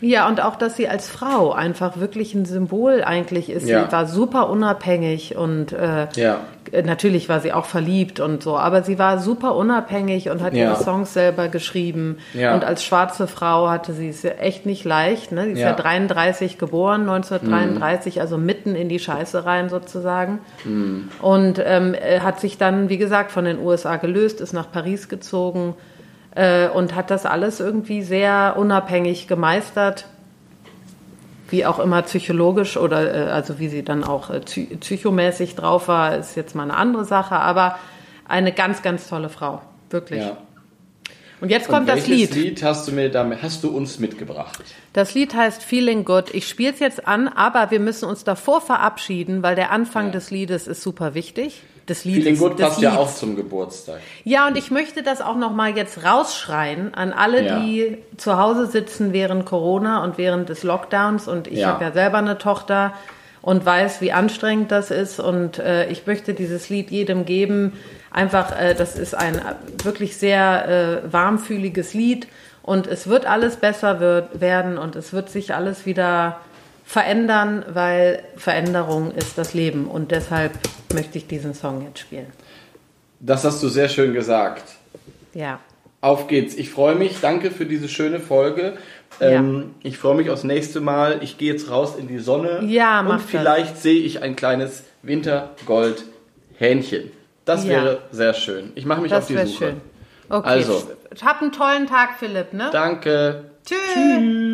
Speaker 1: Ja, und auch, dass sie als Frau einfach wirklich ein Symbol eigentlich ist.
Speaker 2: Ja.
Speaker 1: Sie war super unabhängig und äh,
Speaker 2: Ja.
Speaker 1: natürlich war sie auch verliebt und so, aber sie war super unabhängig und hat
Speaker 2: Ja.
Speaker 1: ihre Songs selber geschrieben. Und als schwarze Frau hatte sie es ja echt nicht leicht. Ne? Sie ist ja,
Speaker 2: Ja.
Speaker 1: 33 geboren, 1933, also mitten in die Scheiße rein sozusagen. Und ähm, äh, hat sich dann, wie gesagt, von den USA gelöst, ist nach Paris gezogen äh, und hat das alles irgendwie sehr unabhängig gemeistert. Wie auch immer psychologisch oder äh, also wie sie dann auch äh, psy- psychomäßig drauf war, ist jetzt mal eine andere Sache, aber eine ganz, ganz tolle Frau. Wirklich.
Speaker 2: Ja.
Speaker 1: Und jetzt
Speaker 2: Und
Speaker 1: kommt das
Speaker 2: welches
Speaker 1: Lied.
Speaker 2: Lied hast du mir damit, hast du uns mitgebracht?
Speaker 1: Das Lied heißt Feeling Good. Ich spiele es jetzt an, aber wir müssen uns davor verabschieden, weil der Anfang
Speaker 2: Ja.
Speaker 1: des Liedes ist super wichtig. Des Liedes,
Speaker 2: Feeling Good passt ja
Speaker 1: Lieds.
Speaker 2: auch zum Geburtstag.
Speaker 1: Ja, und ich möchte das auch noch mal jetzt rausschreien an alle,
Speaker 2: Ja.
Speaker 1: die zu Hause sitzen während Corona und während des Lockdowns. Und ich
Speaker 2: Ja.
Speaker 1: habe ja selber eine Tochter und weiß, wie anstrengend das ist. Und äh, ich möchte dieses Lied jedem geben. Einfach, äh, das ist ein wirklich sehr äh, warmfühliges Lied. Und es wird alles besser wird, werden und es wird sich alles wieder verändern, weil Veränderung ist das Leben. Und deshalb möchte ich diesen Song jetzt spielen.
Speaker 2: Das hast du sehr schön gesagt.
Speaker 1: Ja.
Speaker 2: Auf geht's. Ich freue mich. Danke für diese schöne Folge. Ähm, Ich freue mich aufs nächste Mal. Ich gehe jetzt raus in die Sonne.
Speaker 1: Ja, mach
Speaker 2: Und
Speaker 1: das.
Speaker 2: vielleicht sehe ich ein kleines Wintergold-Hähnchen. Das
Speaker 1: Ja.
Speaker 2: wäre sehr schön. Ich mache mich auf
Speaker 1: Das
Speaker 2: die
Speaker 1: wäre
Speaker 2: Suche.
Speaker 1: schön. Okay.
Speaker 2: Also.
Speaker 1: Hab einen tollen Tag, Philipp, ne?
Speaker 2: Danke.
Speaker 1: Tschüss.
Speaker 2: Tschüss.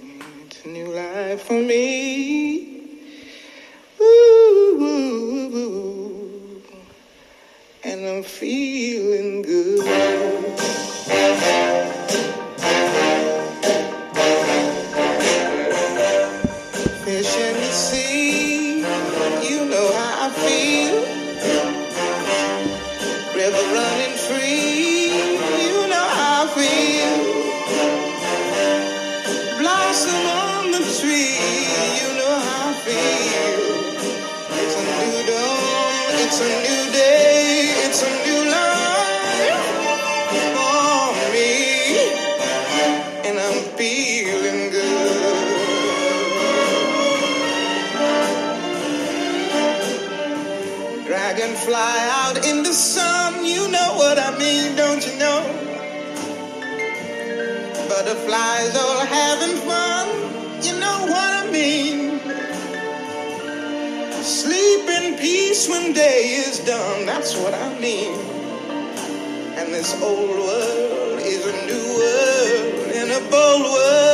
Speaker 3: Life for me. Ooh. and I'm feeling good. Peace when day is done, that's what I mean. And this old world is a new world in a bold world.